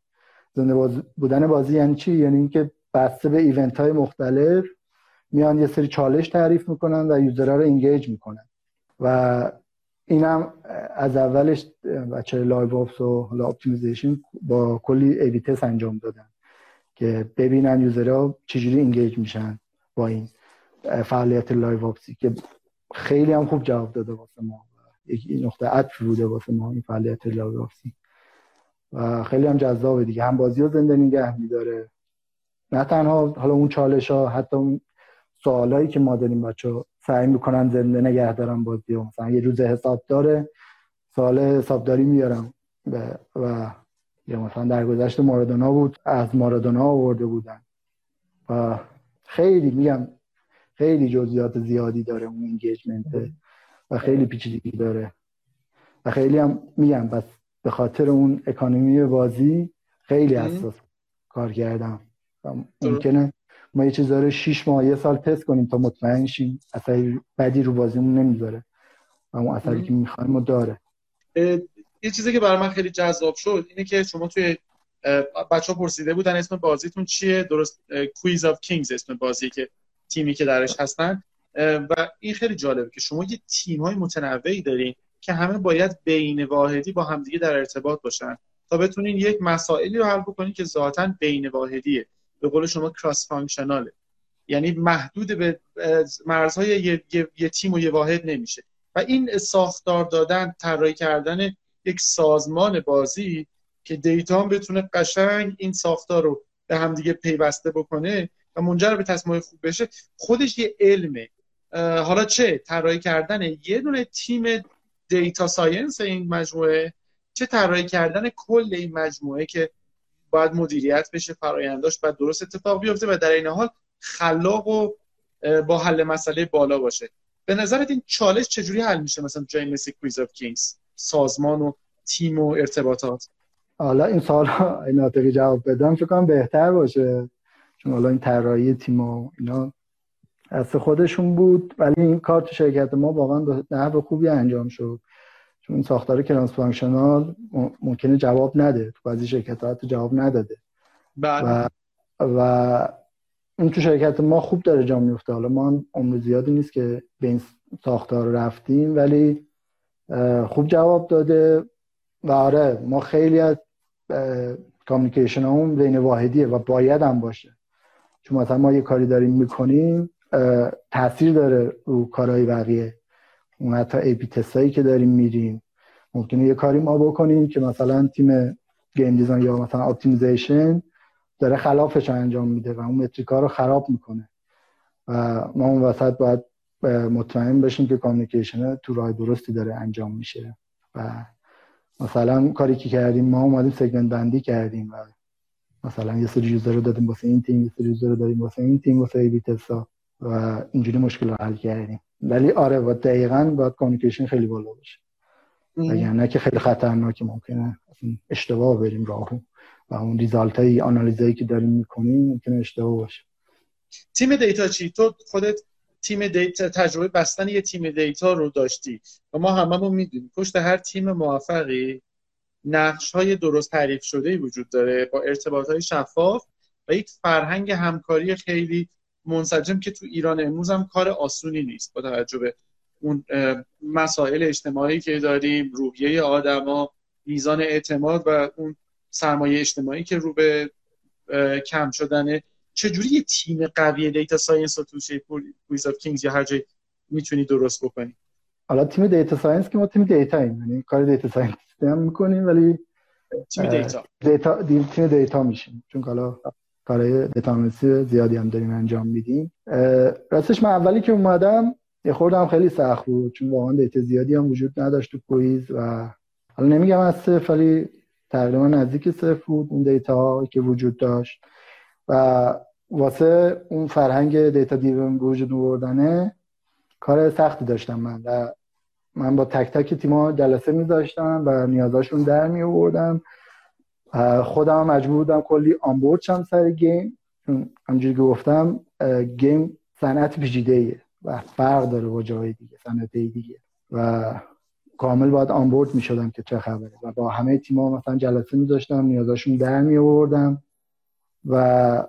زنده بودن بازی یعنی چی؟ یعنی اینکه بسته به event های مختلف میان یه سری چالش تعریف می‌کنن و user ها رو engage می‌کنن. و اینم از اولش بچه live ops و optimization با کلی تست انجام دادن. که ببینن user ها چجوری engage میشن با این فعالیت live ops ی که خیلی هم خوب جواب داده واسه ما. یک نقطه عطف بوده واسه ما این فعالیت live ops ی و خیلی هم جذابه دیگه. هم بازی رو زنده نگه میداره. نه تنها حالا اون چالش ها حتی اون سوالایی که ما داریم بچه سعی می‌کنن زنده نگه دارن بازی مثلا یه روز حساب داره سوال حسابداری میارم. و یا مثلا در گذشت مارادونا بود از مارادونا آورده بودن. و خیلی میگم خیلی جزئیات زیادی داره اون انگیجمنت و خیلی پیچیدگی داره. و خیلی هم میگم بس به خاطر اون اکانومی بازی خیلی اساس کار کردم. ممکنه ما یه چیز داره 6 ماه یه سال تست کنیم تا مطمئن شیم اثری بدی رو بازیمون نمی‌ذاره. و اون اثری که می‌خوایم داره. یه چیزی که برای من خیلی جذاب شد اینه که شما توی بچه ها پرسیده بودن اسم بازیتون چیه؟ درست کویز آف کینگز اسم بازی که تیمی که درش هستن. و این خیلی جالبه که شما یه تیم های متنوعی دارین که همه باید بین واحدی با همدیگه در ارتباط باشن تا بتونین یک مسائلی رو حل بکنین که ذاتا بین واحدیه. به قول شما کراس فانکشناله یعنی محدود به مرزهای یه،, یه،, یه تیم و یه واحد نمیشه. و این ساختار دادن طراحی کردن یک سازمان بازی که دیتا هم بتونه قشنگ این ساختار رو به همدیگه پیوسته بکنه و منجر به تصمیم خوب بشه خودش یه علمه. حالا چه؟ طراحی کردن یه دونه تیم data science این مجموعه چه طراحی کردن کل این مجموعه که باید مدیریت بشه فراینداش باید درست اتفاق بیفته و در این حال خلاق و با حل مسئله بالا باشه. به نظرت این چالش چجوری حل میشه؟ مثلا جای مثل کوییز آف کینگز سازمان و تیم و ارتباطات. حالا این سوال ناطقی جواب بدم فکر کنم بهتر باشه. چون حالا این طراحی تیم و اینا از خودشون بود ولی این کار تو شرکت ما واقعا به نحو خوبی انجام شد. چون این ساختار cross functional ممکنه جواب نده. تو بعضی شرکت ها جواب نداده. بله. و, و این تو شرکت ما خوب داره جا میفته حالا ما عمر زیادی نیست که به این ساختار رفتیم ولی خوب جواب داده و آره ما خیلی از communication مون بین واحدیه و باید هم باشه. چون مثلا ما یه کاری داریم می‌کنیم تاثیر داره رو کارهای بقیه. اون حتی A/B test ایی که داریم میریم ممکنه یه کاری ما بکنیم که مثلا تیم game design یا مثلا optimization داره خلافش انجام میده و اون metric ا رو خراب می‌کنه. و ما اون وسط باید مطمئن بشیم که communication تو راه درستی داره انجام میشه. و مثلا کاری که کردیم ما اومدیم segment بندی کردیم و مثلا یه سری user رو دادیم واسه این تیم یه سری user رو دادیم واسه این تیم واسه A/B test ا و اینجوری مشکل رو حل کردیم. ولی آره و دقیقا باید communication خیلی بالا باشه. نه که خیلی خطرناکه ممکنه اشتباه بریم راهو و اون result های آنالیزایی که داریم می‌کنیم ممکنه اشتباه باشه. تیم data چی؟ تو خودت تیم دیتا تجربه بستن یه تیم دیتا رو داشتی. و ما هممون می‌دونیم. پشت هر تیم موفقی نقش های درست تعریف شده وجود داره با ارتباط های شفاف و یک فرهنگ همکاری خیلی منسجم که تو ایران امروز هم کار آسونی نیست. با توجه به اون مسائل اجتماعی که داریم روحیه آدما میزان اعتماد و اون سرمایه اجتماعی که رو به کم شدنه چجوری یه تیم قوی data science رو توی کوییز آف کینگز یا هر جای می‌تونی درست بکنی؟ حالا تیم data science که ما تیم data ایم یعنی کار data science هم می‌کنیم ولی تیم data data تیم data میشیم. چون حالا کارهای data زیادی هم داریم انجام میدیم. راستش من اولی که اومدم یه خوردم خیلی سخت بود چون واقعا data زیادی هم وجود نداشت تو کویز و حالا نمیگم از صفر ولی تقریبا نزدیک صفر بود اون data که وجود داشت. و واسه اون فرهنگ دیتا دیون وجود آوردنه کار سختی داشتم من و من با تک تک تیما جلسه میذاشتم و نیازاشون در می آوردم خودم مجبور بودم کلی onboard شم سر game. همجوری که گفتم game صنعت پیچیده و فرق داره با جای دیگه صنعت دیگه. و کامل باید آنبورد می شدم که چه خبره. و با همه تیما مثلا جلسه می داشتم نیازاشون در می آوردم و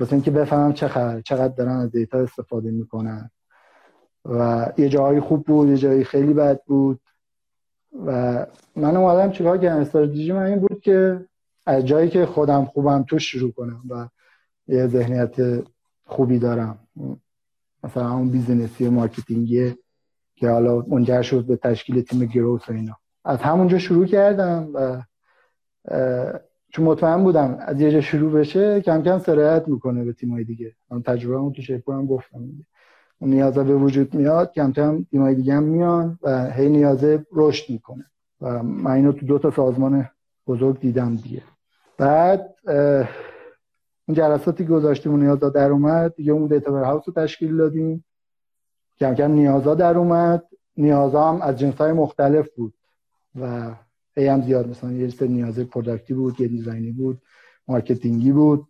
بس اینکه بفهمم چه خبره چقدر دارن از دیتا استفاده می‌کنن. و یه جایی خوب بود یه جایی خیلی بد بود. و من اومدم چیکار کردم؟ استراتژی من این بود که از جایی که خودم خوبم تو شروع کنم و یه ذهنیت خوبی دارم. مثلا اون business ی marketing ی که حالا منجر شد به تشکیل تیم growth و اینا. از همونجا شروع کردم و چون مطمئن بودم از یه جا شروع بشه کم کم سرایت می‌کنه به تیمای دیگه. من تجربه اون تو شیپور هم گفتم. اون نیازه به وجود میاد کم کم تیمای دیگه هم میان و هی نیازه رشد می‌کنه. و من اینو تو دو تا سازمان بزرگ دیدم دیگه. بعد اون جلساتی گذاشتیم و نیازا در اومد دیگه اون data warehouse رو تشکیل دادیم. کم کم نیازا در اومد. نیازا هم از جنس های مختلف بود و ای هم زیاد مثلا یه سری نیاز product ی بود یه design ی بود marketing ی بود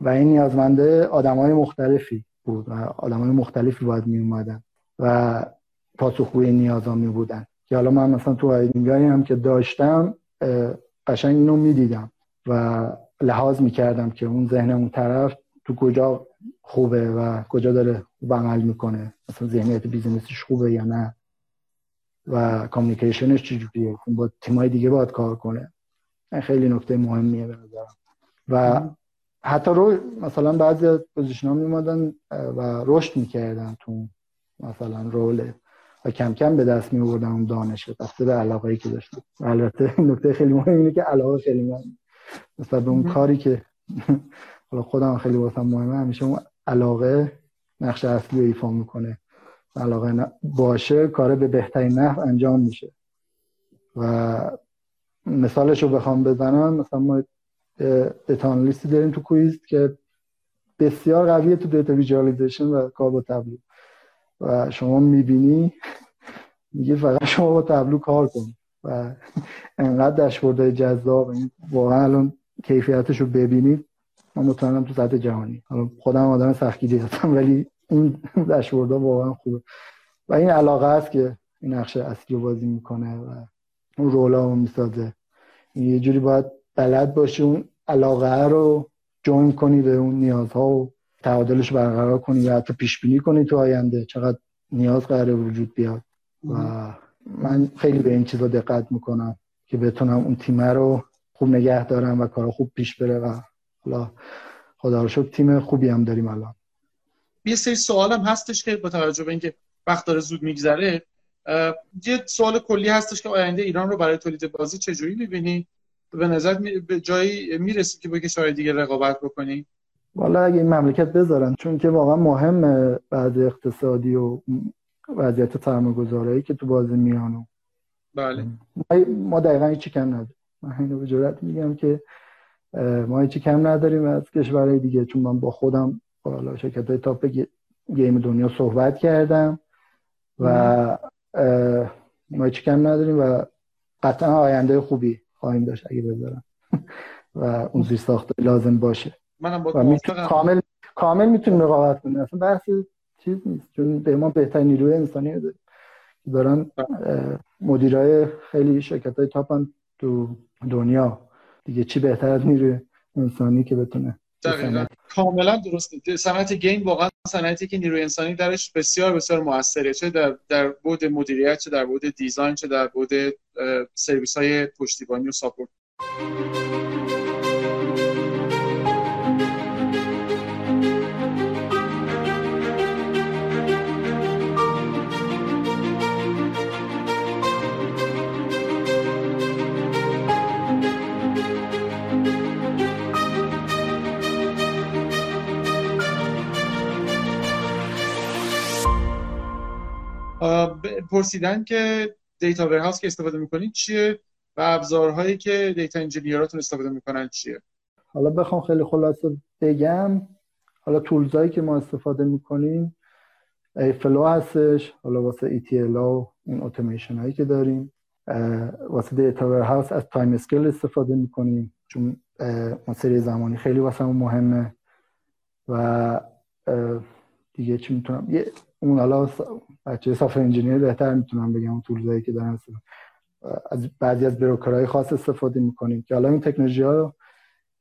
و این نیازمنده آدم های مختلفی بود و آدم های مختلفی باید می اومدن و پاسخگوی نیازا می بودن که حالا من مثلا تو hiring ایی هم که داشتم قشنگ اینو می‌دیدم و لحاظ می‌کردم که اون ذهن اون طرف تو کجا خوبه و کجا داره خوب عمل می‌کنه. مثلا ذهنیت business ش خوبه یا نه. و communication ش چجوریه؟ با تیمای دیگه باید کار کنه. این خیلی نکته مهمیه به نظرم. و حتی رو مثلا بعضی از position ها می اومدن و رشد می‌کردن تو مثلا role. و کم کم به دست می اون دانشه بسته به علاقه ای که داشتن. البته نکته خیلی مهم اینه که علاقه خیلی مهم. مثلا به اون کاری که حالا خودم خیلی واسم مهمه همیشه اون علاقه نقش اصلی رو ایفا می‌کنه. علاقه باشه کار به بهترین نحو انجام میشه. و مثالش رو بخوام بزنم مثلا ما data داریم تو کویز که بسیار قویه تو data visualization و کار با Tableau و شما می‌بینی میگه فقط شما با Tableau کار کن. و انقدر داشبوردهای جذاب واقعا الان کیفیتش رو ببینید. من مطمئنم تو سطح جهانی. خودم آدم سختگیری هستم ولی این داشبوردها واقعا خوبه. و این علاقه است که این نقش اصلی رو بازی می‌کنه و اون رولا رو می‌سازه. یه جوری باید بلد باشی اون علاقه رو جوین کنی به اون نیازها و تعادلش برقرار کنی و حتی پیش بینی کنی تو آینده چقدر نیاز قرار وجود بیاد. و من خیلی به این چیزا دقت می‌کنم که بتونم اون تیمه رو خوب نگه دارم و کار خوب پیش بره و حالا خدا رو شکر تیم خوبی هم داریم الان. یه سری سوال هم هستش که با توجه به اینکه وقت داره زود میگذره یه سوال کلی هستش که آینده ایران رو برای تولید بازی چجوری می‌بینی؟ به نظر به جایی می‌رسی که با کشورهای دیگه رقابت بکنی؟ والا اگه این مملکت بذارن چون که واقعا مهمه بعد اقتصادی و وضعیت سرمایه‌گذاری که تو بازی میانو بله. ما دقیقا هیچی کم نداریم. من اینو به جرات میگم که ما هیچی کم نداریم از کشورهای دیگه چون من با خودم بالا شرکت های تاپ گیم دنیا صحبت کردم و ما کم نداریم و قطعا آینده خوبی خواهیم داشت اگه بذارم. و اون زیر ساخته لازم باشه. منم با کامل کامل می‌تونیم رقابت کنیم اصلا بحث چیز نیست. چون به ما بهترین نیروی انسانی داریم دارن مدیرای خیلی شرکت های تاپن تو دنیا. دیگه چی بهتر از نیروی انسانی که بتونه کاملا درسته. صنعت گیم واقعا صنعتی که نیروی انسانی درش بسیار بسیار موثره. چه در در بود مدیریت چه در بود دیزاین چه در بود سرویس های پشتیبانی و ساپورت. پرسیدن که data warehouse که استفاده می‌کنید چیه و ابزارهایی که data engineer اتون استفاده می‌کنن چیه؟ حالا بخوام خیلی خلاصه بگم. حالا tools ایی که ما استفاده می‌کنیم Airflow هستش حالا واسه ETL و این اتوماسیون هایی که داریم. واسه data warehouse از Timescale استفاده می‌کنیم چون ما سری زمانی خیلی واسه مهمه. و دیگه چی می‌تونم؟ اون حالا بچه software engineer بهتر می‌تونم بگم اون tools ایی که دارن از بعضی از broker های خاص استفاده می‌کنیم که حالا این تکنولوژی ها رو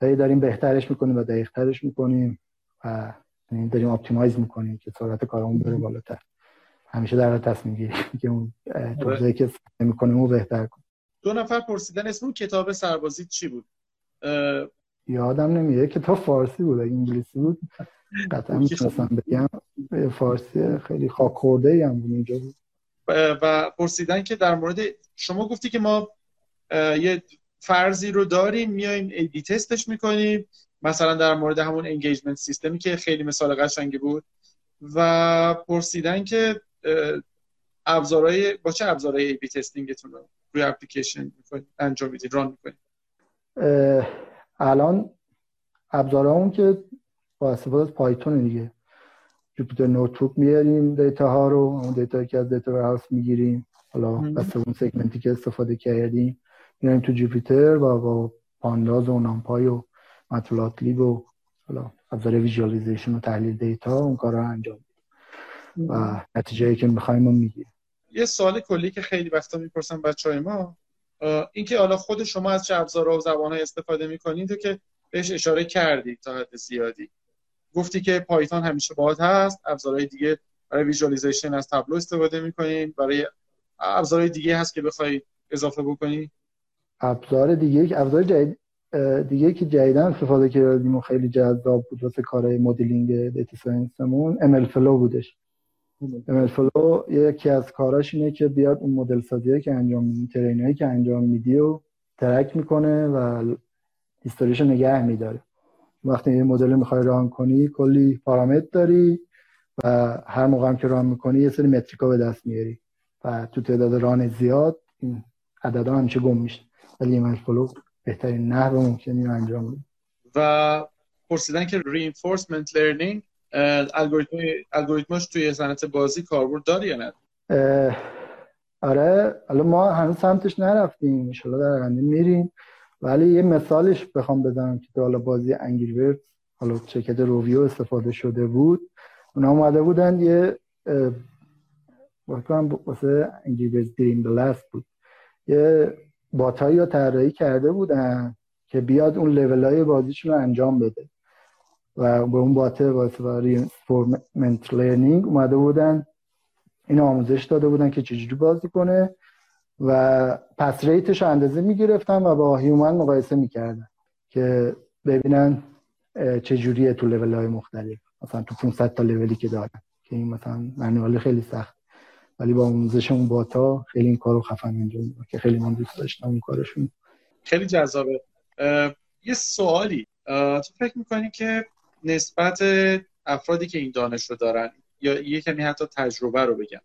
داریم بهترش می‌کنیم و دقیقترش می‌کنیم و یعنی داریم optimize می‌کنیم که سرعت کارمون بره بالاتر. همیشه در تصمیم گیری که اون tools ایی که استفاده می‌کنیم اون بهتر کنیم. دو نفر پرسیدن اسم کتاب سربازی چی بود؟ یادم نمیاد کتاب فارسی بود انگلیسی بود. قطعا می‌تونستم بگم فارسی خیلی خاک خورده هم بود اینجا بود. و پرسیدن که در مورد شما گفتی که ما یه فرضی رو داریم میایم A/B test ش می‌کنیم. مثلا در مورد همون engagement سیستمی که خیلی مثال قشنگی بود. و پرسیدن که ابزارهای با چه ابزارهای A/B testing تون رو روی اپلیکیشن انجام می‌دید run می‌کنید الان ابزارهامون که با استفاده از Python دیگه. Jupyter Notebook میاریم data ها رو اون data که از data warehouse می‌گیریم. حالا بس اون segment ی که استفاده کردیم. میاریم تو Jupyter و با pandas و NumPy و Matplotlib و حالا ابزار visualization و تحلیل data اون کار رو انجام میدیم. و نتیجه که می‌خوایم رو می‌گیریم. یه سوال کلی که خیلی وقتا می‌پرسن بچه های ما اینکه حالا خود شما از چه ابزارها و زبانهای استفاده می‌کنید که بهش اشاره کردید تا حد زیادی. گفتی که Python همیشه باهات هست. ابزارهای دیگه برای visualization از Tableau استفاده می‌کنین برای ابزارهای دیگه هست که بخوای اضافه بکنی؟ ابزار دیگه ابزار جدید دیگه که جدیدا استفاده کردیم و خیلی جذاب بود واسه کارهای modeling data science مون. MLflow بودش. MLflow یکی از کاراش اینه که بیاد اون مدل سازی که انجام میدی train ایی که انجام میدی و track می‌کنه و history شو نگه میداره. وقتی یه مدل می‌خوای run کنی کلی پارامتر داری و هر موقع هم که run می‌کنی یه سری metric ا به دست میاری و تو تعداد run زیاد این عددا همیشه گم میشه. ولی MLflow بهترین نحو ممکنی رو انجام میده و پرسیدن که reinforcement learning الگوریتم الگوریتماش توی صنعت بازی کاربرد داره یا نه؟ آره حالا ما هنوز سمتش نرفتیم. ان در آینده میریم. ولی یه مثالش بخوام بزنم که حالا بازی انگریورد حالا شرکت روویو استفاده شده بود. اونا اومده بودن یه واسه انگریورد دریم بلست بود. یه bot ایی رو طراحی کرده بودن که بیاد اون لیول های بازیشون رو انجام بده. و به اون bot ه واسه reinforcement learning اومده بودن این آموزش داده بودن که چجوری بازی کنه. و pass rate ش اندازه می‌گرفتن و با human مقایسه می‌کردن که ببینن چجوریه تو لیول های مختلف. مثلا تو 500 تا لولی که دارن که این مثلا manual خیلی سخت. ولی با آموزش اون باتا خیلی این کارو خفن انجام که خیلی من دوست داشتم اون کارشون. خیلی جذابه. یه سوالی. تو فکر می‌کنی که نسبت افرادی که این دانش رو دارن یا یه کمی حتی تجربه رو بگم.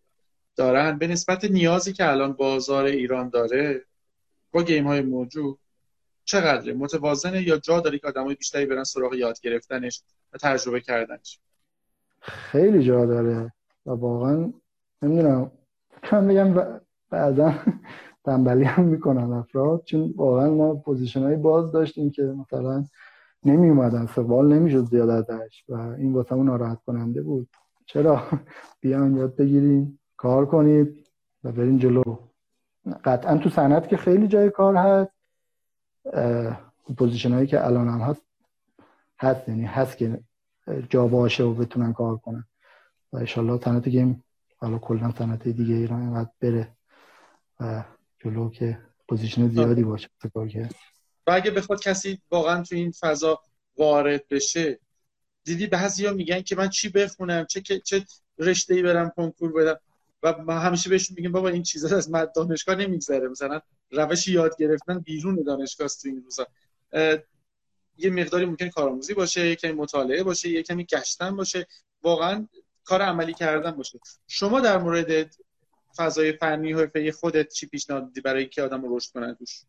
دارن به نسبت نیازی که الان بازار ایران داره با گیم های موجود چقدره؟ متوازنه یا جا داره که آدمای بیشتری برن سراغ یاد گرفتنش و تجربه کردنش؟ خیلی جا داره و واقعا نمی‌دونم. من بگم بعضا تنبلی هم می‌کنن افراد چون واقعا ما position های باز داشتیم که مثلا نمی اومدن سوال نمی‌شد زیاد ازش و این واسه ناراحت کننده بود. چرا؟ بیان یاد بگیریم. کار کنید و برین جلو. قطعا تو صنعت که خیلی جای کار هست position هایی که الان هم هست هست یعنی هست که جا باشه و بتونن کار کنن. و انشالله صنعت game حالا کلا صنعت دیگه ایران اینقدر بره و جلو که position زیادی باشه کار کرد و اگه بخواد کسی واقعا تو این فضا وارد بشه دیدی بعضیا میگن که من چی بخونم؟ چه چه رشته ای برم کنکور بدم؟ و ما همیشه بهشون میگیم بابا این چیزا از مد دانشگاه نمیگذره. مثلا روش یاد گرفتن بیرون دانشگاه تو این روزا. یه مقداری ممکن کارآموزی باشه یه کمی مطالعه باشه یه کمی گشتن باشه. واقعا کار عملی کردن باشه. شما در مورد فضای فنی و حرفه خودت چی پیشنهاد میدی برای اینکه آدم رو رشد کنن توش؟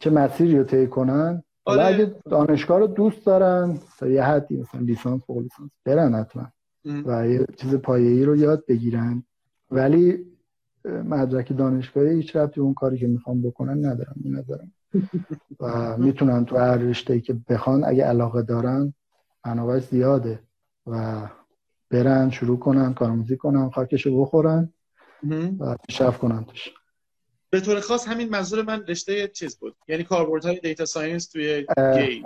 چه مسیری رو طی کنن؟ حالا آره. اگه دانشگاه رو دوست دارن تا یه حدی مثلا لیسانس فوق لیسانس برن حتما. و یه چیز پایه‌ای رو یاد بگیرن. ولی مدرک دانشگاهی هیچ ربطی اون کاری که می‌خوام بکنن ندارم نظرم. و می‌تونن تو هر رشته که بخوان اگه علاقه دارن منابعش زیاده و برن شروع کنن کارآموزی کنن خاکشو بخورن و پیشرفت کنن توش. به طور خاص همین منظور من رشته چیز بود. یعنی کاربردهای data science توی game.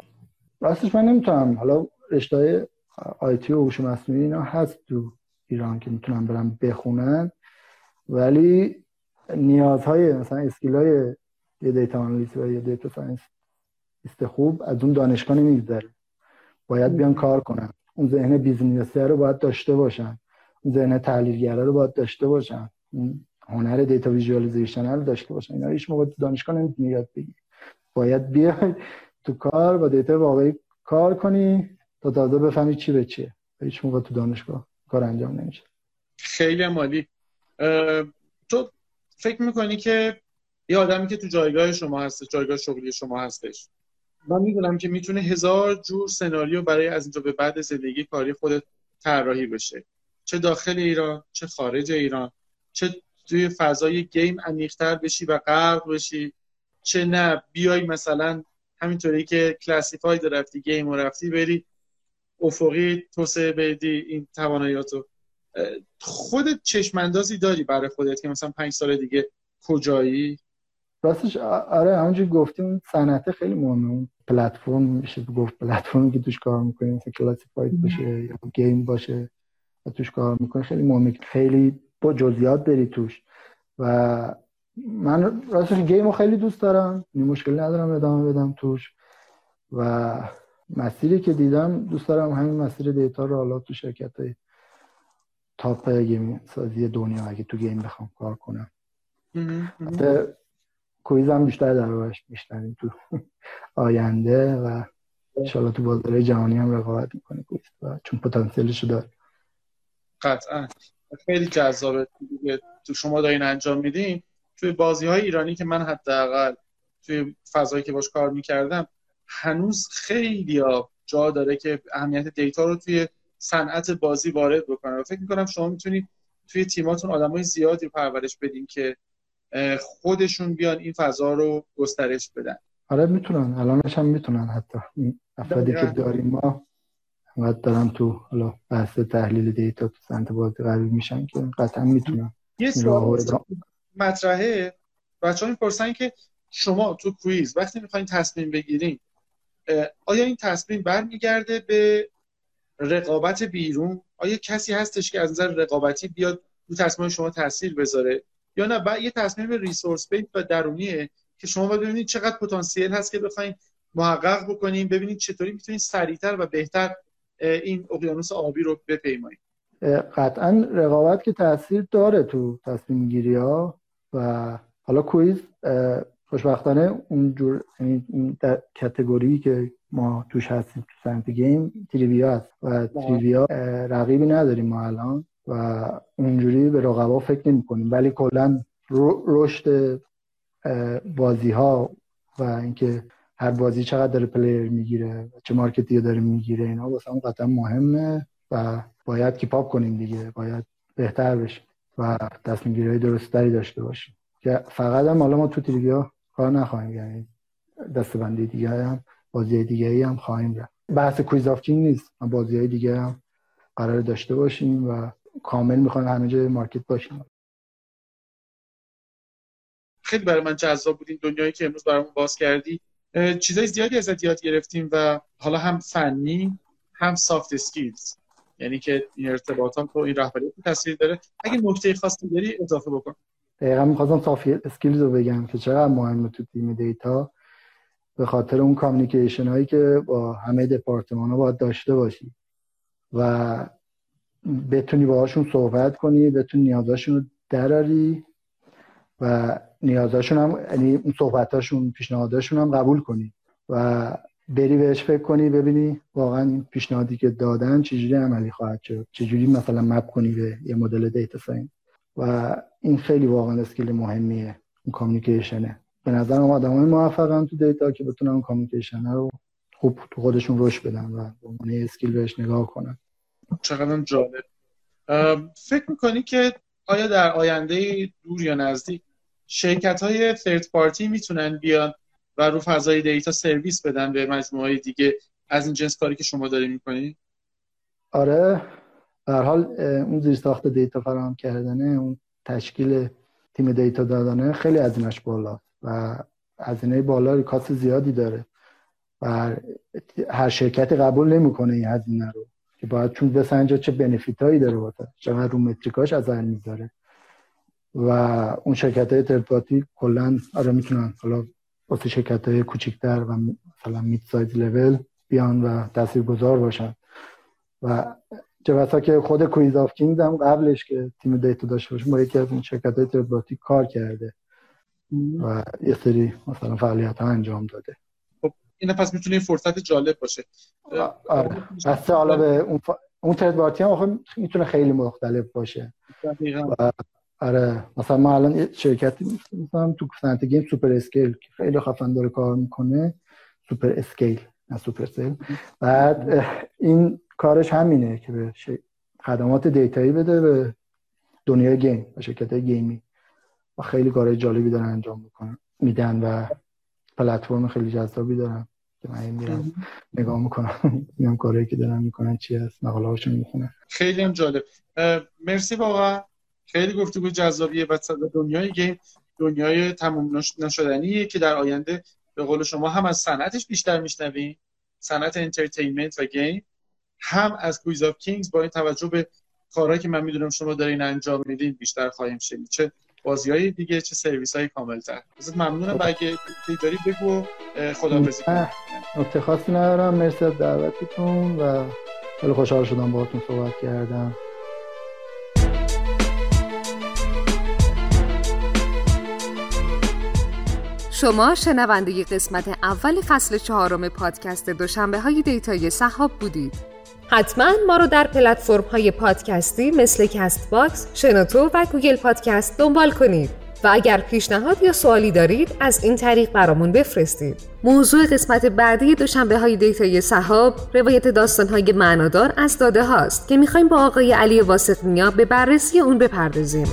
راستش من نمی‌تونم. حالا رشته IT و هوش مصنوعی اینا هست تو ایران که می‌تونن برن بخونن. ولی نیازهای مثلا skill های یه data analyst و یه data scientist خوب از اون دانشگاه نمیگذره. باید بیان کار کنن. اون ذهن business ی رو باید داشته باشن. اون ذهن تحلیلگره رو باید داشته باشن. هنر data visualization رو داشته باشن. اینا هیچ موقع دانشگاه نمی‌تونی یاد بگیری. باید بیای تو کار با data واقعی کار کنی. تا تازه بفهمی چی به چیه. هیچ موقع تو دانشگاه کار انجام نمیشه. خیلی عالی. تو فکر می‌کنی که یه آدمی که تو جایگاه شما هست جایگاه شغلی شما هستش من می‌دونم که می‌تونه هزار جور سناریو برای از اینجا به بعد زندگی کاری خودت طراحی بشه. چه داخل ایران چه خارج ایران چه توی فضای گیم عمیق‌تر بشی و غرق بشی. چه نه بیای مثلا همینطوری که کلاسیفاید رفتی گیم و رفتی بری افقی توسعه بدی این تواناییاتو. خودت چشماندازی داری برای خودت که مثلا پنج سال دیگه کجایی؟ راستش آره همونجوری گفتیم صنعت خیلی مهمه. اون پلتفرم میشه گفت پلتفرمی که توش کار می‌کنی مثلا کلاسیفاید باشه یا گیم باشه و توش کار می‌کنی خیلی مهمه. خیلی با جزئیات بری توش. و من راستش گیم رو خیلی دوست دارم. این مشکل ندارم ادامه بدم توش. و مسیری که دیدم دوست دارم همین مسیر دیتا رو حالا تو شرکت های تاپ گیم سازی دنیا اگه تو گیم بخوام کار کنم. کویزم بیشتر در روش میشتریم تو آینده و انشالله تو بازار جهانی هم رقابت می‌کنه کویز و چون پتانسیلش داره. قطعا. خیلی جذابه. تو شما دارین انجام میدین. توی بازی های ایرانی که من حداقل توی فضایی که باش کار می‌کردم هنوز خیلی جا داره که اهمیت دیتا رو توی صنعت بازی وارد بکنه و فکر می‌کنم شما می‌تونید توی تیماتون آدمای زیادی پرورش بدین که خودشون بیان این فضا رو گسترش بدن. آره می‌تونن. الانش هم می‌تونن حتی. افرادی که داریم ما انقدر دارم تو حالا بحث تحلیل دیتا تو سنت بازی قرار میشن که قطعا می‌تونن. یه سوال مطرحه. بچه ها می‌پرسن که شما تو کویز وقتی می‌خواین تصمیم بگیرین آیا این تصمیم برمیگرده به رقابت بیرون؟ آیا کسی هستش که از نظر رقابتی بیاد رو تصمیم شما تاثیر بذاره؟ یا نه بعد یه تصمیم ریسورس بیت و درونیه که شما باید ببینید چقدر پتانسیل هست که بخواین محقق بکنیم ببینید چطوری می‌تونید سریعتر و بهتر این اقیانوس آبی رو بپیمایید قطعا رقابت که تاثیر داره تو تصمیم گیری ها و حالا کویز خوشبختانه اونجور یعنی این category که ما توش هستیم تو صنعت game trivia هست و trivia رقیبی نداریم ما الان و اونجوری به رقبا فکر نمی کنیم ولی کلا رشد بازی ها و اینکه هر بازی چقدر داره player می‌گیره چه market ی داره می‌گیره اینا واسه هم قطعا مهمه و باید keep up کنیم دیگه. باید بهتر بشیم و تصمیم گیری درست داشته باشیم. که فقط هم حالا ما تو trivia کار نخواهیم یعنی دستبندی دیگه هم بازی دیگه هم خواهیم رفت بحث Quiz of King نیست. بازی های دیگه هم قرار داشته باشیم و کامل می‌خوایم همه جای market باشیم. خیلی برای من جذاب بود این دنیایی که امروز برامون باز کردی. چیزای زیادی ازت یاد گرفتیم و حالا هم فنی هم soft skills یعنی که این ارتباطات و این رهبریت تاثیر داره. اگه نکته خاصی داری اضافه بکن. دقیقا می‌خواستم soft skills رو بگم که چقدر مهمه تو تیم data. به خاطر اون communication هایی که با همه دپارتمان ها باید داشته باشی و بتونی باهاشون صحبت کنی بتونی نیازاشون رو دراری و نیازاشون هم یعنی اون صحبتاشون پیشنهاداشون هم قبول کنی و بری بهش فکر کنی ببینی واقعا این پیشنهادی که دادن چجوری عملی خواهد شد چجوری مثلا map کنی به یه مدل data science و این خیلی واقعا skill مهمیه اون communication ه. به نظرم آدم های موفقن تو data که بتونن اون communication رو خوب تو خودشون رشد بدن و به عنوان skill بهش نگاه کنن. چقدر جالب. فکر می‌کنی که آیا در آینده دور یا نزدیک شرکت های third party می‌تونن بیان و رو فضای data سرویس بدن به مجموعه دیگه؟ از این جنس کاری که شما داری می‌کنی؟ آره. در حال اون زیر ساخت data فراهم کردنه اون تشکیل تیم data دادنه خیلی هزینهش بالا و هزینه بالا cost زیادی داره و هر شرکتی قبول نمی‌کنه این هزینه رو که باید چون بسنجه چه benefit هایی داره واسه چقدر رو metric هاش اثر می‌ذاره و اون شرکت های third party کلا آره می‌تونن حالا واسه شرکت های کوچیکتر و مثلا mid size level بیان و اثرگذار باشن. و چه که خود Quiz of Kings هم قبلش که تیم data داشته باشه با یکی از این شرکت های کار کرده و یه سری مثلا فعالیت ها انجام داده. خب این پس می‌تونه فرصت جالب باشه. آره. بسته حالا به اون, ف... اون third party هم می‌تونه خیلی مختلف باشه. و آره مثلا ما الان شرکتی مثلا تو صنعت game SuperScale که خیلی خفن داره کار می‌کنه SuperScale نه Supercell. بعد این کارش همینه که به خدمات data یی بده به دنیای game و شرکت های game ی. و خیلی کارهای جالبی دارن انجام می‌کنن میدن و پلتفرم خیلی جذابی دارن که من میرم نگاه می‌کنم میام کارهایی که دارن می‌کنن چی هست مقاله هاشون می‌خونن خیلی هم جالب. مرسی واقعا خیلی گفتگو جذابیه و دنیای game دنیای تموم نشدنیه که در آینده به قول شما هم از صنعتش بیشتر میشنویم. صنعت entertainment و game. هم از Quiz of Kings با این توجه به کارهایی که من می‌دونم شما دارین انجام میدین بیشتر خواهیم شنید. چه بازی های دیگه چه سرویس های کامل تر ممنونم خب. اگه داری بگو خدا کنم نکته خاصی ندارم. مرسی از دعوتتون و خیلی خوشحال شدم باهاتون صحبت کردم. شما شنونده قسمت اول فصل چهارم پادکست دوشنبه های دیتای سحاب بودید. حتما ما رو در پلتفرم های پادکستی مثل Castbox، شنوتو و Google Podcast دنبال کنید. و اگر پیشنهاد یا سوالی دارید از این طریق برامون بفرستید. موضوع قسمت بعدی دوشنبه های دیتای صحاب روایت داستان های معنادار از داده هاست که می‌خوایم با آقای علی واسق به بررسی اون بپردازیم.